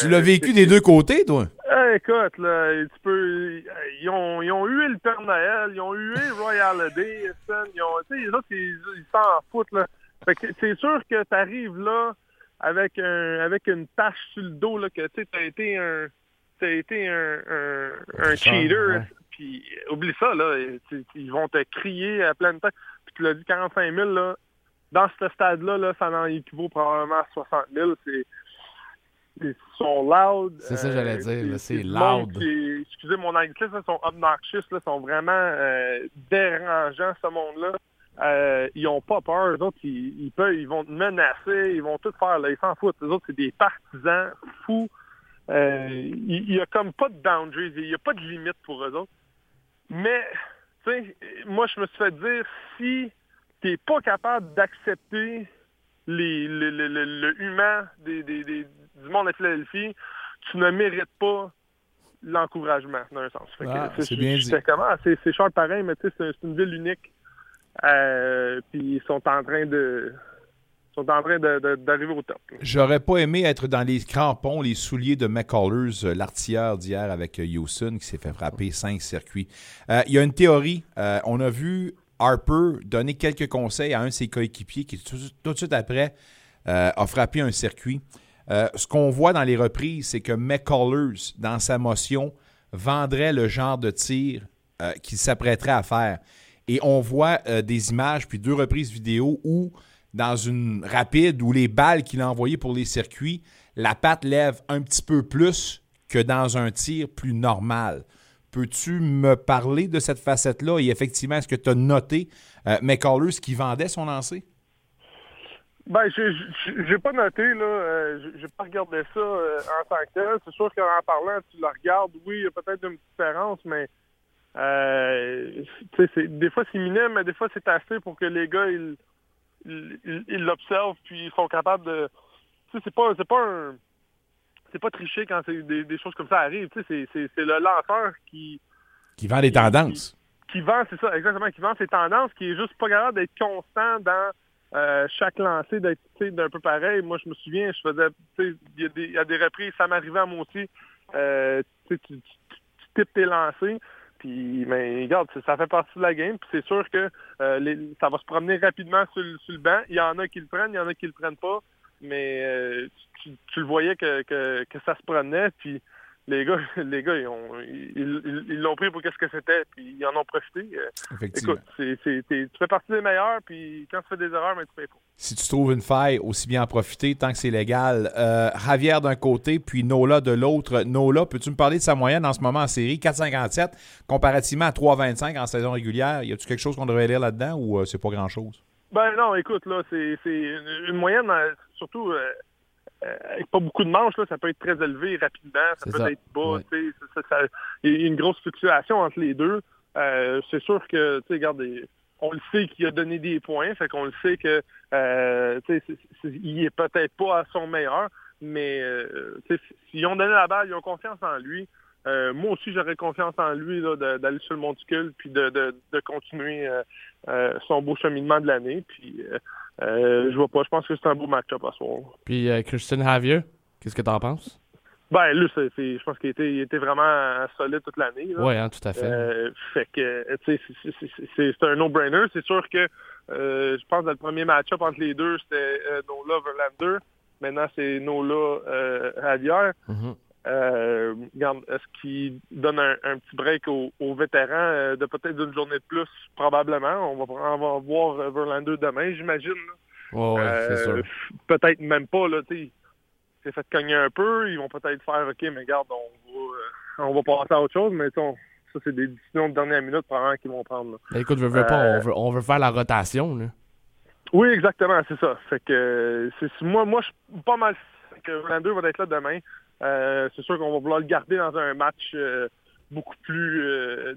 [SPEAKER 3] Tu l'as vécu des deux côtés, toi?
[SPEAKER 22] Eh, écoute, là, tu peux. Ils ont, ils ont hué le Père Noël, ils ont hué Royal Day, ils ont. Tu sais, les autres, ils s'en foutent, là. Fait que c'est sûr que t'arrives là avec un avec une tache sur le dos, là, que tu sais, t'as été un. T'as été un, un, cheater.
[SPEAKER 4] ouais.
[SPEAKER 22] Puis oublie ça, là. tu- Ils vont te crier à pleine tête. Puis tu l'as dit 45 000, là. Dans ce stade-là, là, ça en équivaut probablement à 60 000. C'est. Ils sont loud.
[SPEAKER 4] C'est ça j'allais
[SPEAKER 22] euh,
[SPEAKER 4] dire, là, c'est loud.
[SPEAKER 22] qui- excusez mon anglicisme, ils sont obnoxious, là, sont vraiment euh, dérangeants, ce monde-là. Euh, ils ont pas peur. Eux autres, ils, ils peuvent, ils vont te menacer, ils vont tout faire. Là, ils s'en foutent. Eux autres, c'est des partisans fous. Euh, il n'y a comme pas de boundaries. Il n'y a pas de limite pour eux autres. Mais, tu sais, moi, je me suis fait dire, si tu n'es pas capable d'accepter les, le, le, le- le humain des, des- des- du monde de Philadelphie, tu ne mérites pas l'encouragement, d'un sens. Fait que,
[SPEAKER 3] Ah, c'est bien dit.
[SPEAKER 22] c'est, cher pareil, mais tu sais, c'est, une ville unique. Euh, puis ils sont en train de sont en train d'arriver au top.
[SPEAKER 3] J'aurais pas aimé être dans les crampons, les souliers de McCullers, euh, l'artilleur d'hier avec euh, Houston qui s'est fait frapper cinq circuits. Euh, Il y a une théorie. Euh, on a vu Harper donner quelques conseils à un de ses coéquipiers qui tout, de suite après euh, a frappé un circuit. Euh, ce qu'on voit dans les reprises, c'est que McCullers, dans sa motion, vendrait le genre de tir euh, qu'il s'apprêterait à faire. Et on voit des images, puis deux reprises vidéo où, dans une rapide, où les balles qu'il a envoyées pour les circuits, la patte lève un petit peu plus que dans un tir plus normal. Peux-tu me parler de cette facette-là? Et effectivement, est-ce que tu as noté euh, McCullers qui vendait son lancer?
[SPEAKER 22] Ben, j'ai- pas noté, là. euh, j'ai- pas regardé ça euh, en tant que tel. C'est sûr qu'en parlant, tu le regardes, oui, il y a peut-être une différence, mais euh, des fois c'est minime, mais des fois c'est assez pour que les gars, ils l'observent, puis ils sont capables de. Tu sais, c'est pas, pas un. C'est pas tricher quand c'est des, des choses comme ça arrivent. Tu sais, c'est- le lanceur qui,
[SPEAKER 3] Qui vend des tendances.
[SPEAKER 22] qui vend, c'est ça, exactement, qui vend ses tendances, qui est juste pas capable d'être constant dans euh, chaque lancer, d'être tu sais, d'un peu pareil. Moi, je me souviens, je faisais, il y, a des- il y a des reprises, ça m'arrivait à moi aussi. Euh, tu, tu, tu, tu types tes lancers, puis, mais regarde, ça- fait partie de la game, puis c'est sûr que euh, les- ça va se promener rapidement sur, le- sur le banc. Il y en a qui le prennent, il y en a qui le prennent pas, mais euh, tu, tu- le voyais que, que, que ça se promenait, puis les gars, (laughs) les gars, ils ont, ils, ils- ils l'ont pris pour qu'est-ce que c'était, puis ils en ont profité. Euh,
[SPEAKER 3] Effectivement.
[SPEAKER 22] Écoute, tu fais partie des meilleurs, puis quand tu fais des erreurs, mais tu payes pas.
[SPEAKER 3] Si tu trouves une faille, aussi bien en profiter tant que c'est légal. Euh, Javier d'un côté, puis Nola de l'autre. Nola, peux-tu me parler de sa moyenne en ce moment en série? 4,57 comparativement à 3,25 en saison régulière. Y a-tu quelque chose qu'on devrait lire là-dedans ou euh, c'est pas grand-chose?
[SPEAKER 22] Ben non, écoute, là, c'est, une moyenne, euh, surtout euh, euh, avec pas beaucoup de manches, là, ça peut être très élevé rapidement, ça peut
[SPEAKER 3] ça.
[SPEAKER 22] être bas, il y a une grosse fluctuation entre les deux. Euh, c'est sûr que, tu sais, regarde, on le sait qu'il a donné des points, fait qu'on le sait que, euh, il est peut-être pas à son meilleur, mais, s'ils ont donné la balle, ils ont confiance en lui. Euh, moi aussi, j'aurais confiance en lui d'aller sur le monticule puis de, de, de continuer euh, euh, son beau cheminement de l'année. Puis euh, euh, je vois pas. Je pense que c'est un beau match-up à soir.
[SPEAKER 4] Puis euh, Christian Javier, qu'est-ce que t'en penses?
[SPEAKER 22] Ben, lui, c'est, c'est- je pense qu'il était, il était vraiment solide toute l'année.
[SPEAKER 4] Ouais, hein, tout à fait.
[SPEAKER 22] Euh, fait que, tu sais, c'est- c'est- c'est- c'est c'est un no-brainer. C'est sûr que, euh, je pense, que dans le premier match-up entre les deux, c'était euh, Nola Verlander. Maintenant, c'est Nola Javier.
[SPEAKER 4] Mhm.
[SPEAKER 22] Euh, est-ce qu'il donne un, un petit break aux, aux vétérans euh, de peut-être d'une journée de plus? Probablement. On va, on va voir Verlander demain, j'imagine.
[SPEAKER 4] Ouais,
[SPEAKER 22] Euh. Peut-être même pas, là. C'est fait cogner un peu. Ils vont peut-être faire, OK, mais regarde, on va, on va passer à autre chose, mais on- ça, c'est des décisions de dernière minute, probablement, qu'ils vont prendre. là.
[SPEAKER 4] Ben, écoute, je veux pas, on veut, on veut faire la rotation. Là.
[SPEAKER 22] Oui, exactement, c'est ça. Fait que moi, moi, je suis pas mal que Verlander va être là demain. Euh, c'est sûr qu'on va vouloir le garder dans un match euh, beaucoup plus euh,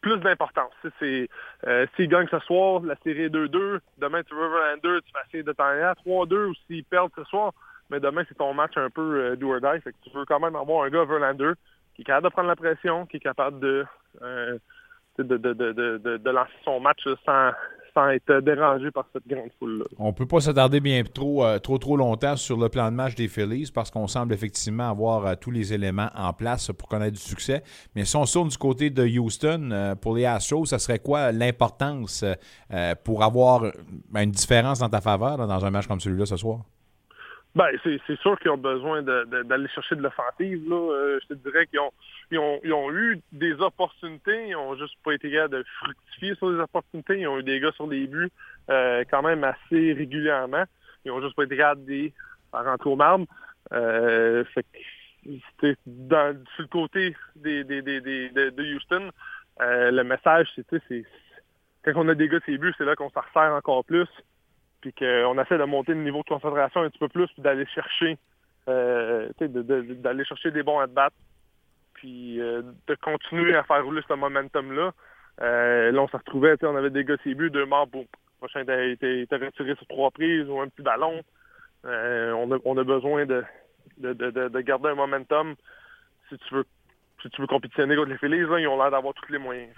[SPEAKER 22] plus d'importance. C'est euh, s'il gagne ce soir, la série est 2-2. Demain, tu veux Verlander, tu vas essayer de t'en aller à 3-2 ou s'ils perdent ce soir. Mais demain, c'est ton match un peu do or die. Fait que tu veux quand même avoir un gars Verlander qui est capable de prendre la pression, qui est capable de de, de, de, de, lancer son match sans, sans être dérangé par cette grande foule-là.
[SPEAKER 3] On peut pas s'attarder bien trop, euh, trop, trop longtemps sur le plan de match des Phillies parce qu'on semble effectivement avoir euh, tous les éléments en place pour connaître du succès. Mais si on tourne du côté de Houston, euh, pour les Astros, ça serait quoi l'importance pour avoir une différence dans ta faveur dans un match comme celui-là ce soir?
[SPEAKER 22] Ben, c'est sûr qu'ils ont besoin d'aller chercher de l'offensive. Euh, je te dirais qu'ils ont, ils ont, ils ont eu des opportunités, ils ont juste pas été capables de fructifier sur les opportunités. Ils ont eu des gars sur les buts euh, quand même assez régulièrement. Ils ont juste pas été capables de rentrer au marbre. Euh, fait que dans, sur le côté des, des, des, des- de, Houston, euh, le message, c'est quand on a des gars sur les buts, c'est là qu'on s'en resserre encore plus puis qu'on essaie de monter le niveau de concentration un petit peu plus, puis d'aller chercher, euh, d'aller chercher des bons at-bats, puis euh, de continuer à faire rouler ce momentum-là. Euh, là, on se retrouvait, on avait des gars ses buts, deux morts, boum. Prochain était, était- retiré sur trois prises ou un petit ballon. Euh, on, a, on a besoin de, de, de, de- de garder un momentum. si tu veux si tu veux compétitionner contre les Phillies, là, ils ont l'air d'avoir tous les moyens.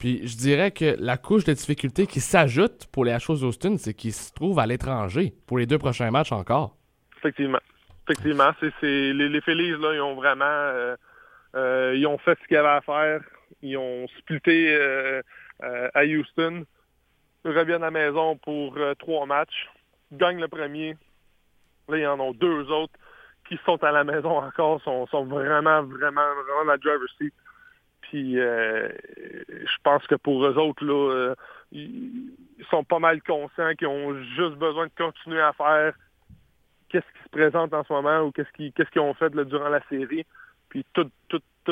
[SPEAKER 4] Puis je dirais que la couche de difficulté qui s'ajoute pour les Astros d'Houston, c'est qu'ils se trouvent à l'étranger pour les deux prochains matchs encore.
[SPEAKER 22] Effectivement. Effectivement. Les, les Phillies, là, ils ont vraiment euh, euh, ils ont fait ce qu'ils avaient à faire. Ils ont splitté euh, à Houston. Ils reviennent à la maison pour trois matchs. Gagnent le premier. Là, ils en ont deux autres qui sont à la maison encore, sont, sont vraiment, vraiment, vraiment dans la driver's seat. Euh, je pense que pour eux autres, là, euh, ils sont pas mal conscients qu'ils ont juste besoin de continuer à faire qu'est-ce qui se présente en ce moment ou qu'est-ce qu'ils ont fait durant la série. Puis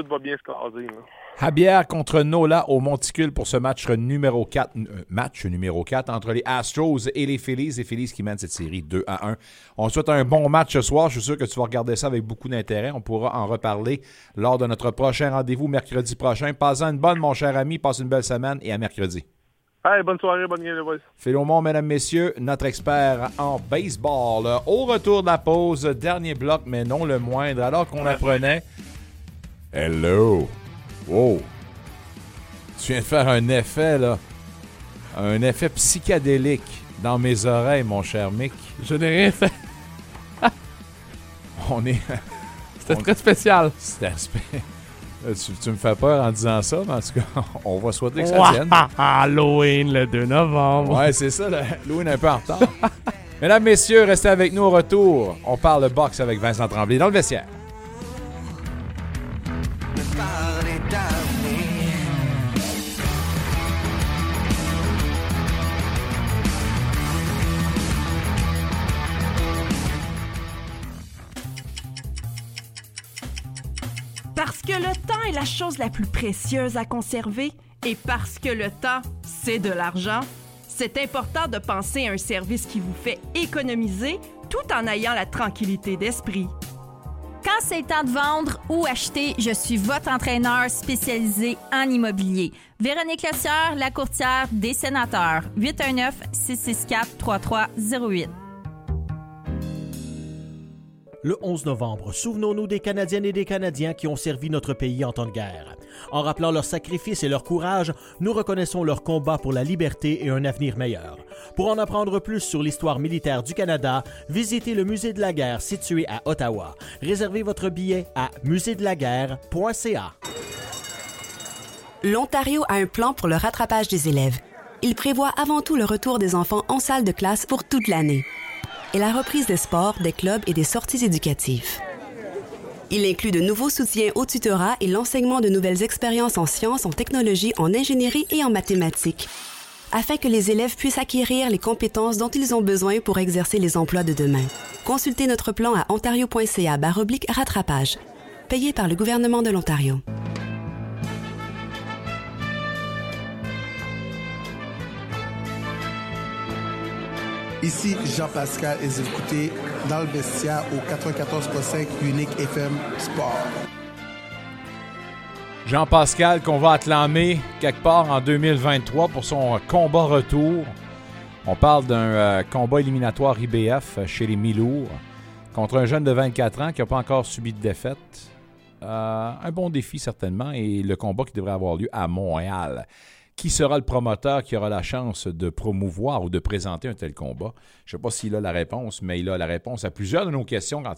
[SPEAKER 22] tout va bien se caser. là.
[SPEAKER 3] Javier contre Nola au Monticule pour ce match numéro 4, euh, match numéro 4 entre les Astros et les Phillies. Les Phillies qui mènent cette série 2 à 1. On souhaite un bon match ce soir. Je suis sûr que tu vas regarder ça avec beaucoup d'intérêt. On pourra en reparler lors de notre prochain rendez-vous mercredi prochain. Passe une bonne, mon cher ami. Passe une belle semaine et à mercredi.
[SPEAKER 22] Hey, bonne soirée, bonne game, les boys.
[SPEAKER 3] Philomon, mesdames, messieurs, notre expert en baseball. Au retour de la pause, dernier bloc, mais non le moindre, alors qu'on apprenait. Hello! Wow! Tu viens de faire un effet, là. Un effet psychédélique dans mes oreilles, mon cher Mick.
[SPEAKER 4] Je n'ai rien fait. (laughs)
[SPEAKER 3] On est.
[SPEAKER 4] C'était très spécial.
[SPEAKER 3] C'était (laughs) Tu, tu me fais peur en disant ça, mais en tout cas, (laughs) on va souhaiter que ça tienne.
[SPEAKER 4] Halloween le 2 novembre.
[SPEAKER 3] Ouais, c'est ça, le- est un peu en retard. Mesdames, messieurs, restez avec nous au retour. On parle boxe avec Vincent Tremblay dans le vestiaire.
[SPEAKER 23] Parce que le temps est la chose la plus précieuse à conserver et parce que le temps, c'est de l'argent, c'est important de penser à un service qui vous fait économiser tout en ayant la tranquillité d'esprit.
[SPEAKER 19] Quand c'est temps de vendre ou acheter, je suis votre entraîneur spécialisé en immobilier. Véronique Lecière, la courtière des sénateurs. 819-664-3308.
[SPEAKER 17] Le 11 novembre, souvenons-nous des Canadiennes et des Canadiens qui ont servi notre pays en temps de guerre. En rappelant leur sacrifice et leur courage, nous reconnaissons leur combat pour la liberté et un avenir meilleur. Pour en apprendre plus sur l'histoire militaire du Canada, visitez le musée de la guerre situé à Ottawa. Réservez votre billet à musédelaguerre.ca.
[SPEAKER 24] L'Ontario a un plan pour le rattrapage des élèves. Il prévoit avant tout le retour des enfants en salle de classe pour toute l'année et la reprise des sports, des clubs et des sorties éducatives. Il inclut de nouveaux soutiens au tutorat et l'enseignement de nouvelles expériences en sciences, en technologie, en ingénierie et en mathématiques, afin que les élèves puissent acquérir les compétences dont ils ont besoin pour exercer les emplois de demain. Consultez notre plan à ontario.ca rattrapage, payé par le gouvernement de l'Ontario.
[SPEAKER 25] Ici Jean-Pascal et vous écoutez dans le vestiaire au 94.5 Unique FM Sport.
[SPEAKER 3] Jean-Pascal qu'on va acclamer quelque part en 2023 pour son euh, combat retour. On parle d'un euh, combat éliminatoire IBF euh, chez les Milours contre un jeune de 24 ans qui n'a pas encore subi de défaite. Un bon défi certainement et le combat qui devrait avoir lieu à Montréal. Qui sera le promoteur qui aura la chance de promouvoir ou de présenter un tel combat? Je ne sais pas s'il a la réponse, mais il a la réponse à plusieurs de nos questions quand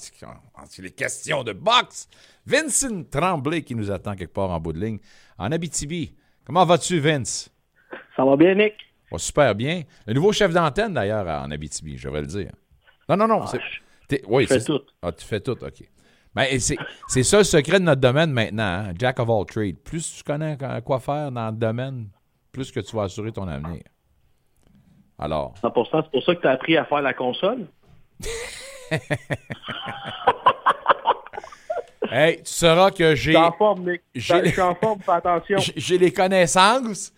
[SPEAKER 3] il, est question de boxe. Vincent Tremblay qui nous attend quelque part en bout de ligne en Abitibi. Comment vas-tu, Vince?
[SPEAKER 26] Ça va bien, Nick?
[SPEAKER 3] Va super bien. Le nouveau chef d'antenne, d'ailleurs, en Abitibi, je vais le dire. Non, non, non. oui,
[SPEAKER 26] je fais tout.
[SPEAKER 3] Ah, tu fais tout, OK. Ben, c'est ça le secret de notre domaine maintenant, hein? Jack of all trades. Plus tu connais quoi faire dans le domaine, plus que tu vas assurer ton avenir. Alors,
[SPEAKER 26] 100%, c'est pour ça que tu as appris à faire la console? (laughs)
[SPEAKER 3] hey, tu sauras que j'ai. J'ai-
[SPEAKER 26] Je suis en forme, fais attention. (laughs)
[SPEAKER 3] J'ai- les connaissances,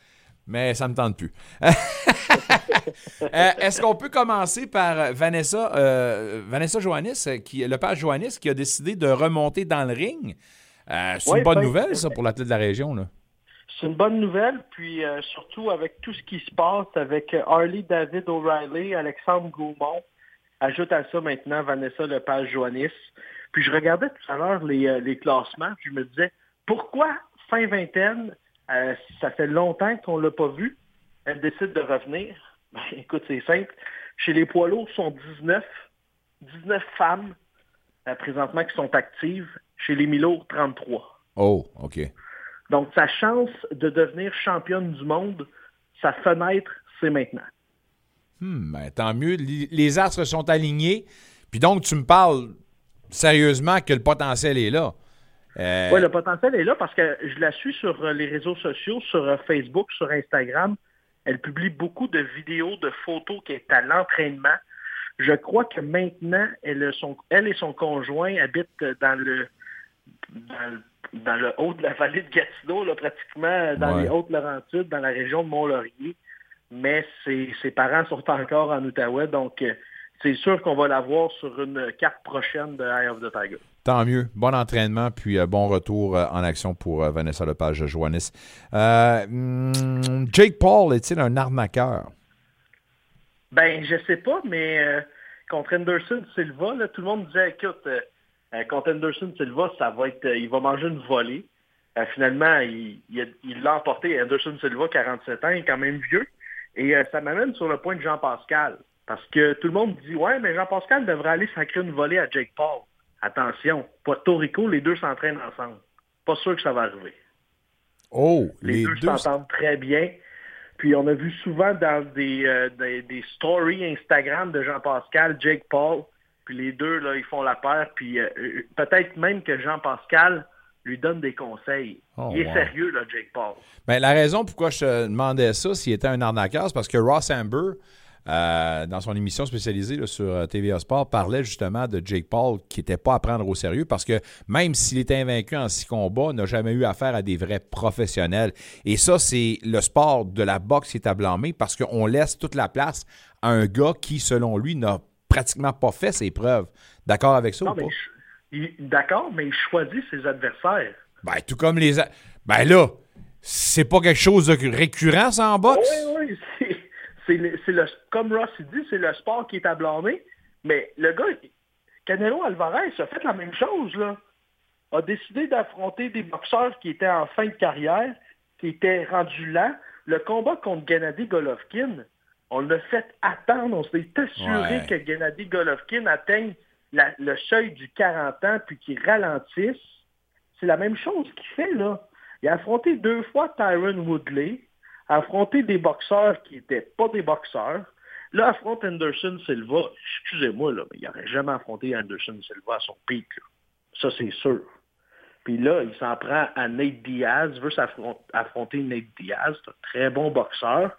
[SPEAKER 3] mais ça me tente plus. (laughs) Euh, Est-ce qu'on peut commencer par euh, Vanessa, euh, Vanessa Joannis, qui, le père Joannis, qui a décidé de remonter dans le ring? Euh, C'est
[SPEAKER 26] Oui,
[SPEAKER 3] une bonne
[SPEAKER 26] ben,
[SPEAKER 3] nouvelle, ça, pour l'athlète de la région. Là.
[SPEAKER 26] C'est une bonne nouvelle, puis euh, surtout avec tout ce qui se passe avec euh, Harley David O'Reilly, Alexandre Gaumont. Ajoute à ça maintenant Vanessa Lepage-Joannis. Puis je regardais tout à l'heure les, euh, les classements, puis je me disais, pourquoi fin vingtaine, euh, ça fait longtemps qu'on l'a pas vu, elle décide de revenir? (laughs) Ben, écoute, c'est simple. Chez les poids lourds, sont 19, 19 femmes euh, présentement qui sont actives. Chez les mi-lourds, 33.
[SPEAKER 3] Oh, OK.
[SPEAKER 26] Donc, sa chance de devenir championne du monde, sa fenêtre, c'est maintenant.
[SPEAKER 3] Hmm, ben, tant mieux. Les, astres sont alignés. Puis donc, tu me parles sérieusement que le potentiel est là. Euh,
[SPEAKER 26] Oui, le potentiel est là parce que je la suis sur euh, les réseaux sociaux, sur euh, Facebook, sur Instagram. Elle publie beaucoup de vidéos, de photos qui est à l'entraînement. Je crois que maintenant, elle, a son- elle et son conjoint habitent dans le, dans, le- dans le haut de la vallée de Gatineau, là, pratiquement dans
[SPEAKER 3] Ouais.
[SPEAKER 26] les Hautes-Laurentides, dans la région de Mont-Laurier. Mais ses, ses parents sont encore en Outaouais, donc euh, c'est sûr qu'on va la voir sur une carte prochaine de Eye of the Tiger.
[SPEAKER 3] Tant mieux. Bon entraînement, puis euh, bon retour euh, en action pour euh, Vanessa Lepage de Joannis. Euh, hmm, Jake Paul est-il un arnaqueur?
[SPEAKER 26] Ben, je sais pas, mais contre Anderson Silva, là, tout le monde disait, écoute, contre Anderson Silva, ça va être, euh, il va manger une volée. Euh, finalement, il l'a emporté. Anderson Silva, 47 ans, il est quand même vieux. Et euh, ça m'amène sur le point de Jean-Pascal. Parce que tout le monde dit, ouais, mais Jean-Pascal devrait aller sacrer une volée à Jake Paul. Attention, Puerto Rico, les deux s'entraînent ensemble. Pas sûr que ça va arriver.
[SPEAKER 3] Oh,
[SPEAKER 26] Les,
[SPEAKER 3] les
[SPEAKER 26] deux
[SPEAKER 3] deux.
[SPEAKER 26] s'entendent très bien. Puis on a vu souvent dans des, euh, des, des stories Instagram de Jean-Pascal, Jake Paul, puis les deux, là, ils font la paire. Puis euh, euh, peut-être même que Jean-Pascal lui donne des conseils.
[SPEAKER 3] Oh,
[SPEAKER 26] Il est
[SPEAKER 3] wow.
[SPEAKER 26] sérieux, là, Jake Paul.
[SPEAKER 3] Ben, la raison pourquoi je te demandais ça, s'il était un arnaqueur, c'est parce que Ross Amber, euh, dans son émission spécialisée là, sur TVA Sport, parlait justement de Jake Paul qui n'était pas à prendre au sérieux parce que même s'il était invaincu en six combats, n'a jamais eu affaire à des vrais professionnels. Et ça, c'est le sport de la boxe qui est à blâmer parce qu'on laisse toute la place à un gars qui, selon lui, n'a pratiquement pas fait ses preuves. D'accord avec ça
[SPEAKER 26] Non,
[SPEAKER 3] ou pas?
[SPEAKER 26] D'accord, mais il choisit ses adversaires.
[SPEAKER 3] Ben, tout comme les. a- Ben là, c'est pas quelque chose de récurrent, ça, en boxe?
[SPEAKER 26] Oui, oui, c'est- le, c'est le- comme Ross il dit, c'est le sport qui est à blâmer. Mais le gars, Canelo Alvarez a fait la même chose, là. A décidé d'affronter des boxeurs qui étaient en fin de carrière, qui étaient rendus là. Le combat contre Gennady Golovkin, on l'a fait attendre. On s'est assuré
[SPEAKER 3] Ouais.
[SPEAKER 26] que Gennady Golovkin atteigne la- le seuil du 40 ans puis qu'il ralentisse. C'est la même chose qu'il fait, là. Il a affronté deux fois Tyron Woodley, a affronté des boxeurs qui n'étaient pas des boxeurs. Là, affronte Anderson Silva. Excusez-moi, là, mais il n'aurait jamais affronté Anderson Silva à son pic. Ça, c'est sûr. Puis là, il s'en prend à Nate Diaz, veut s'affron- affronter Nate Diaz. C'est un très bon boxeur,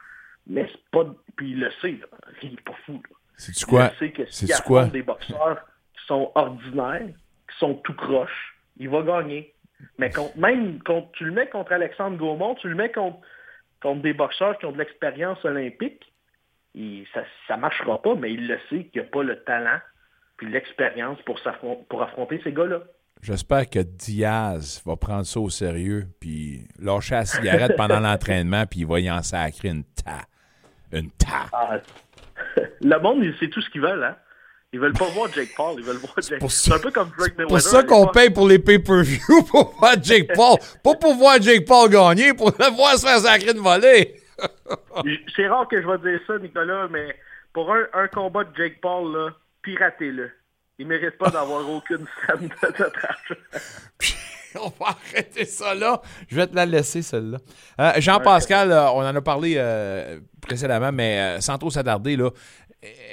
[SPEAKER 26] mais c'est pas... Puis il le sait, là. il n'est pas fou. là.
[SPEAKER 3] C'est-tu quoi?
[SPEAKER 26] Il sait que s'il
[SPEAKER 3] quoi?
[SPEAKER 26] des boxeurs qui sont ordinaires, qui sont tout croches, il va gagner. Mais contre- même quand tu le mets contre Alexandre Gaumont, tu le mets contre, contre des boxeurs qui ont de l'expérience olympique, il- ça ne marchera pas, mais il le sait qu'il n'a pas le talent puis l'expérience pour, pour affronter ces gars-là.
[SPEAKER 3] J'espère que Diaz va prendre ça au sérieux, puis lâcher la cigarette pendant (laughs) l'entraînement, puis il va y en sacrer une ta. Une ta.
[SPEAKER 26] Ah, (laughs) le monde, sait tout ce qu'ils veulent, hein? Ils veulent pas voir Jake Paul, ils veulent voir Jake Paul. C'est un peu comme Floyd Mayweather.
[SPEAKER 3] pour ça
[SPEAKER 26] à
[SPEAKER 3] qu'on paye pour les pay-per-view, (laughs) pour voir Jake (laughs) Paul. Pas pour voir Jake Paul gagner, pour le voir se faire sacrer une volée.
[SPEAKER 26] C'est rare que je vais dire ça, Nicolas, mais pour un, un combat de Jake Paul, là, piratez-le. Il mérite pas d'avoir aucune scène de notre argent. (laughs)
[SPEAKER 3] On va arrêter ça là. Je vais te la laisser, celle-là. Euh, Jean-Pascal, euh, on en a parlé euh, précédemment, mais sans trop s'attarder, là,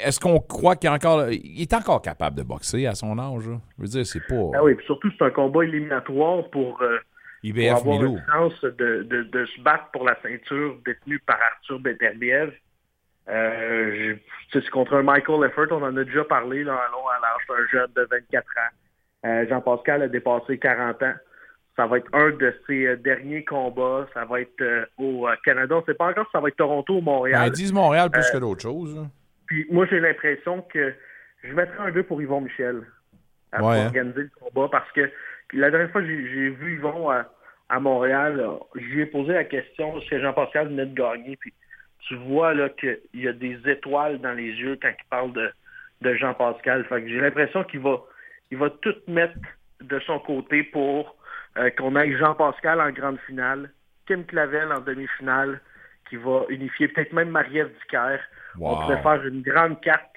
[SPEAKER 3] est-ce qu'on croit qu'il est encore. Il est encore capable de boxer à son âge? là? Je veux dire, c'est pas.
[SPEAKER 26] Ah oui, puis surtout, c'est un combat éliminatoire pour, euh,
[SPEAKER 3] IBF
[SPEAKER 26] pour avoir
[SPEAKER 3] Milo.
[SPEAKER 26] une chance de, de, de se battre pour la ceinture détenue par Arthur Beterbiev. Euh, c'est contre un Michael Effort, on en a déjà parlé, là, à large, c'est un jeune de 24 ans. Euh, Jean-Pascal a dépassé 40 ans. Ça va être un de ses euh, derniers combats. Ça va être euh, au euh, Canada. On ne sait pas encore si ça va être Toronto ou Montréal.
[SPEAKER 3] Ben, ils disent Montréal plus que d'autres choses.
[SPEAKER 26] Puis moi, j'ai l'impression que je mettrais un 2 pour Yvon Michel à
[SPEAKER 3] Ouais, hein.
[SPEAKER 26] organiser le combat parce que la dernière fois que j'ai vu Yvon à, à Montréal, je lui ai posé la question parce que Jean-Pascal venait de gagner. Puis tu vois là qu'il y a des étoiles dans les yeux quand il parle de, de Jean-Pascal. Fait que j'ai l'impression qu'il va il va tout mettre de son côté pour euh, qu'on ait Jean-Pascal en grande finale, Kim Clavel en demi-finale, qui va unifier peut-être même Marie-Ève Dicker. On pourrait faire une grande carte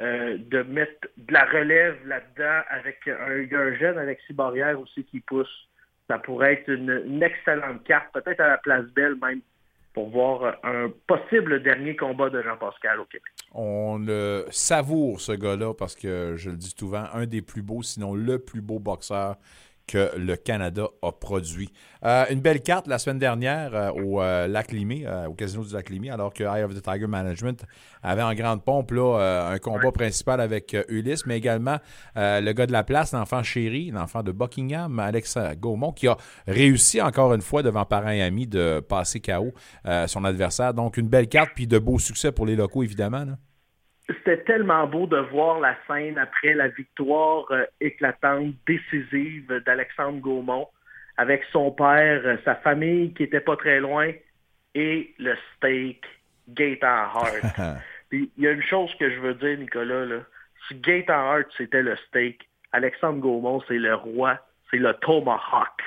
[SPEAKER 26] euh, de mettre de la relève là-dedans avec un, un jeune Alexis Barrière aussi qui pousse. Ça pourrait être une, une excellente carte, peut-être à la place belle même, pour voir un possible dernier combat de Jean-Pascal au Québec.
[SPEAKER 3] On le savoure, ce gars-là, parce que je le dis souvent, un des plus beaux, sinon le plus beau boxeur que le Canada a produit. Euh, une belle carte la semaine dernière euh, au euh, Lac Limé, au Casino du Lac Limé, alors que Eye of the Tiger Management avait en grande pompe là, un combat principal avec Ulysse, mais également le gars de la place, l'enfant chéri, l'enfant de Buckingham, Alex Gaumont, qui a réussi encore une fois devant parents et amis de passer KO son adversaire. Donc une belle carte, puis de beaux succès pour les locaux, évidemment. là.
[SPEAKER 26] C'était tellement beau de voir la scène après la victoire euh, éclatante, décisive d'Alexandre Gaumont, avec son père, euh, sa famille qui était pas très loin, et le steak Hart. (laughs) Puis il y a une chose que je veux dire, Nicolas, là. si Gaëtan Hart c'était le steak, Alexandre Gaumont c'est le roi, c'est le tomahawk.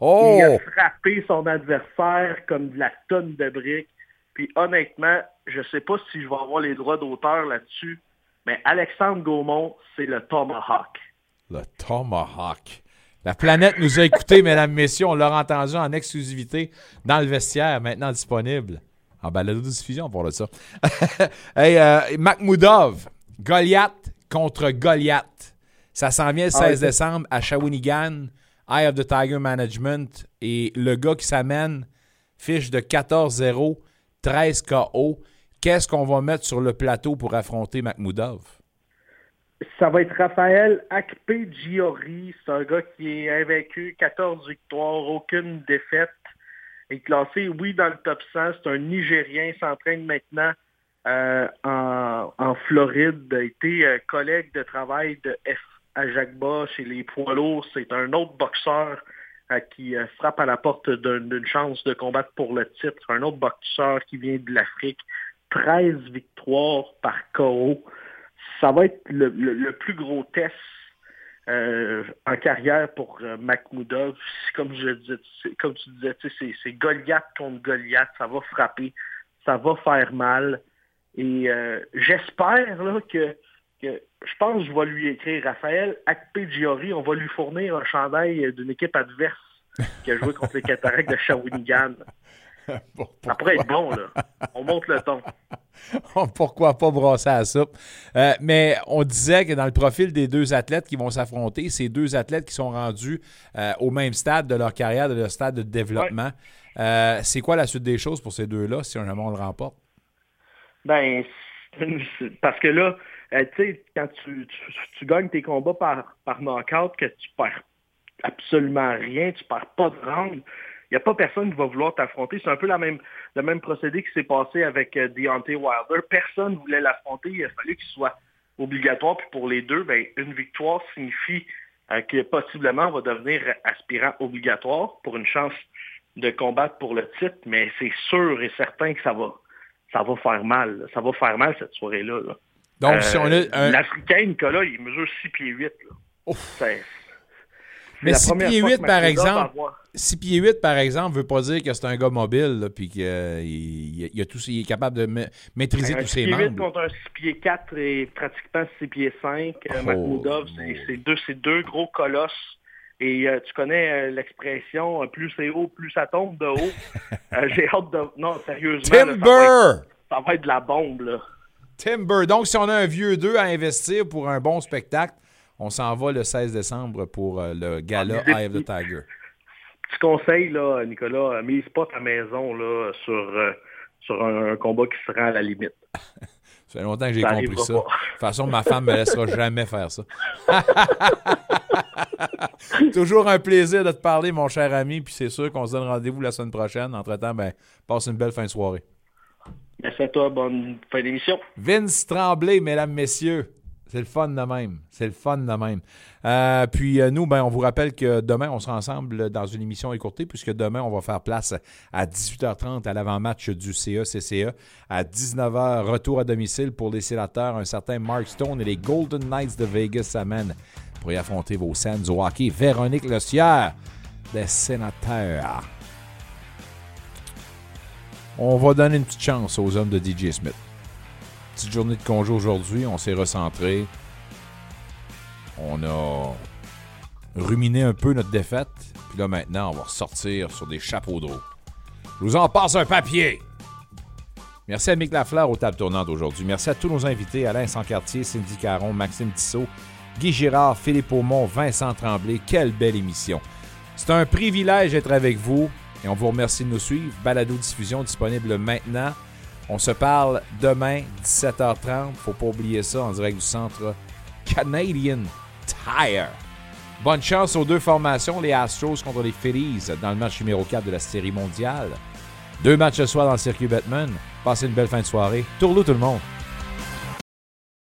[SPEAKER 3] Oh! (laughs)
[SPEAKER 26] Il a frappé son adversaire comme de la tonne de briques. Puis honnêtement, je sais pas si je vais avoir les droits d'auteur là-dessus, mais Alexandre Gaumont, c'est le Tomahawk.
[SPEAKER 3] Le Tomahawk. La planète nous a écoutés, (laughs) mesdames, messieurs. On l'a entendu en exclusivité dans le vestiaire, maintenant disponible. En balado-diffusion, pour le ça. (laughs) hey, euh, Makhmoudov, Goliath contre Goliath. Ça s'en vient le
[SPEAKER 26] Ah,
[SPEAKER 3] 16
[SPEAKER 26] ouais.
[SPEAKER 3] décembre à Shawinigan, Eye of the Tiger Management. Et le gars qui s'amène, fiche de 14-0, 13 KO. Qu'est-ce qu'on va mettre sur le plateau pour affronter Makhmoudov?
[SPEAKER 26] Ça va être Raphaël Akpe Giori. C'est un gars qui est invaincu, 14 victoires, aucune défaite. Il est classé, oui, dans le top 100. C'est un Nigérien. S'entraîne maintenant euh, en, en Floride. Il a été euh, collègue de travail de F. Ajagba chez les poids lourds. C'est un autre boxeur qui euh, frappe à la porte d'un- d'une chance de combattre pour le titre. Un autre boxeur qui vient de l'Afrique. 13 victoires par KO. Ça va être le, plus gros test euh, en carrière pour euh, Comme, je comme tu disais, c'est- Goliath contre Goliath. Ça va frapper. Ça va faire mal. Et euh, j'espère que je pense que je vais lui écrire Raphaël Akpe Giori, on va lui fournir un chandail d'une équipe adverse qui a joué contre les Cataractes de Shawinigan. (laughs) ça pourrait être bon, là. On monte le ton. (laughs)
[SPEAKER 3] Pourquoi pas brasser à la soupe? Euh, mais on disait que dans le profil des deux athlètes qui vont s'affronter, c'est deux athlètes qui sont rendus euh, au même stade de leur carrière, de leur stade de développement. Euh, c'est quoi la suite des choses pour ces deux-là si on le remporte?
[SPEAKER 26] Ben, (laughs) parce que là, euh, tu sais, quand tu, gagnes tes combats par, knockout, que tu perds absolument rien, tu perds pas de round, il n'y a pas personne qui va vouloir t'affronter. C'est un peu la même, le même procédé qui s'est passé avec euh, Deontay Wilder. Personne ne voulait l'affronter. Il a fallu qu'il soit obligatoire. Puis pour les deux, ben, une victoire signifie euh, que possiblement on va devenir aspirant obligatoire pour une chance de combattre pour le titre. Mais c'est sûr et certain que ça va, ça va faire mal. Ça va faire mal cette soirée-là. là.
[SPEAKER 3] Donc,
[SPEAKER 26] Euh,
[SPEAKER 3] si on a un-
[SPEAKER 26] L'Africain, Nicolas, il mesure 6 pieds 8. Là. C'est-
[SPEAKER 3] Mais
[SPEAKER 26] la
[SPEAKER 3] 6
[SPEAKER 26] première
[SPEAKER 3] pieds
[SPEAKER 26] fois
[SPEAKER 3] 8,
[SPEAKER 26] que
[SPEAKER 3] par exemple,
[SPEAKER 26] avoir-
[SPEAKER 3] 6 pieds 8, par exemple, veut pas dire que c'est un gars mobile, là, puis qu'il il, il a tout, il est capable de ma- maîtriser
[SPEAKER 26] un
[SPEAKER 3] tous
[SPEAKER 26] 6
[SPEAKER 3] ses
[SPEAKER 26] pieds 8
[SPEAKER 3] membres.
[SPEAKER 26] contre un 6 pieds 4 et pratiquement 6 pieds 5. Euh,
[SPEAKER 3] Oh,
[SPEAKER 26] Makhmoudov, c'est- deux, c'est deux gros colosses. Et euh, tu connais euh, l'expression euh, plus c'est haut, plus ça tombe de haut. (laughs) Euh, J'ai hâte de. Non, sérieusement. là, ça, va
[SPEAKER 3] Timber!
[SPEAKER 26] être, ça va être de la bombe, là.
[SPEAKER 3] Timber. Donc, si on a un vieux 2 à investir pour un bon spectacle, on s'en va le 16 décembre pour le gala
[SPEAKER 26] Ah,
[SPEAKER 3] Eye of the Tiger.
[SPEAKER 26] Petit conseil, là, Nicolas, mise pas ta maison là, sur, sur un, un combat qui se rend à la limite. (laughs)
[SPEAKER 3] Ça fait longtemps que j'ai compris ça.
[SPEAKER 26] pas.
[SPEAKER 3] De toute façon, ma femme me laissera jamais faire ça. (laughs) Toujours un plaisir de te parler, mon cher ami. Puis c'est sûr qu'on se donne rendez-vous la semaine prochaine. Entre-temps, ben, passe une belle fin de soirée.
[SPEAKER 26] Merci à toi, bonne fin d'émission.
[SPEAKER 3] Vince Tremblay, mesdames, messieurs. C'est le fun de même. C'est le fun de même. Euh, puis euh, nous, ben, on vous rappelle que demain, on sera ensemble dans une émission écourtée, puisque demain, on va faire place à 18h30 à l'avant-match du CA-CCA. À 19h, retour à domicile pour les sénateurs. Un certain Mark Stone et les Golden Knights de Vegas s'amènent pour y affronter vos scènes au hockey. Véronique Lecière des sénateurs. On va donner une petite chance aux hommes de DJ Smith. Journée de congé aujourd'hui, on s'est recentré. On a ruminé un peu notre défaite. Puis là, maintenant, on va ressortir sur des chapeaux d'eau. Je vous en passe un papier. Merci à Mick Lafleur aux tables tournantes aujourd'hui. Merci à tous nos invités, Alain Sancartier, Cindy Caron, Maxime Tissot, Guy Girard, Philippe Aumont, Vincent Tremblay. Quelle belle émission. C'est un privilège d'être avec vous et on vous remercie de nous suivre. Balado diffusion disponible maintenant. On se parle demain, 17h30. Faut pas oublier ça en direct du centre Canadian Tire. Bonne chance aux deux formations, les Astros contre les Phillies dans le match numéro 4 de la Série mondiale. Deux matchs ce soir dans le circuit Batman. Passez une belle fin de soirée. Tourlou tout le monde.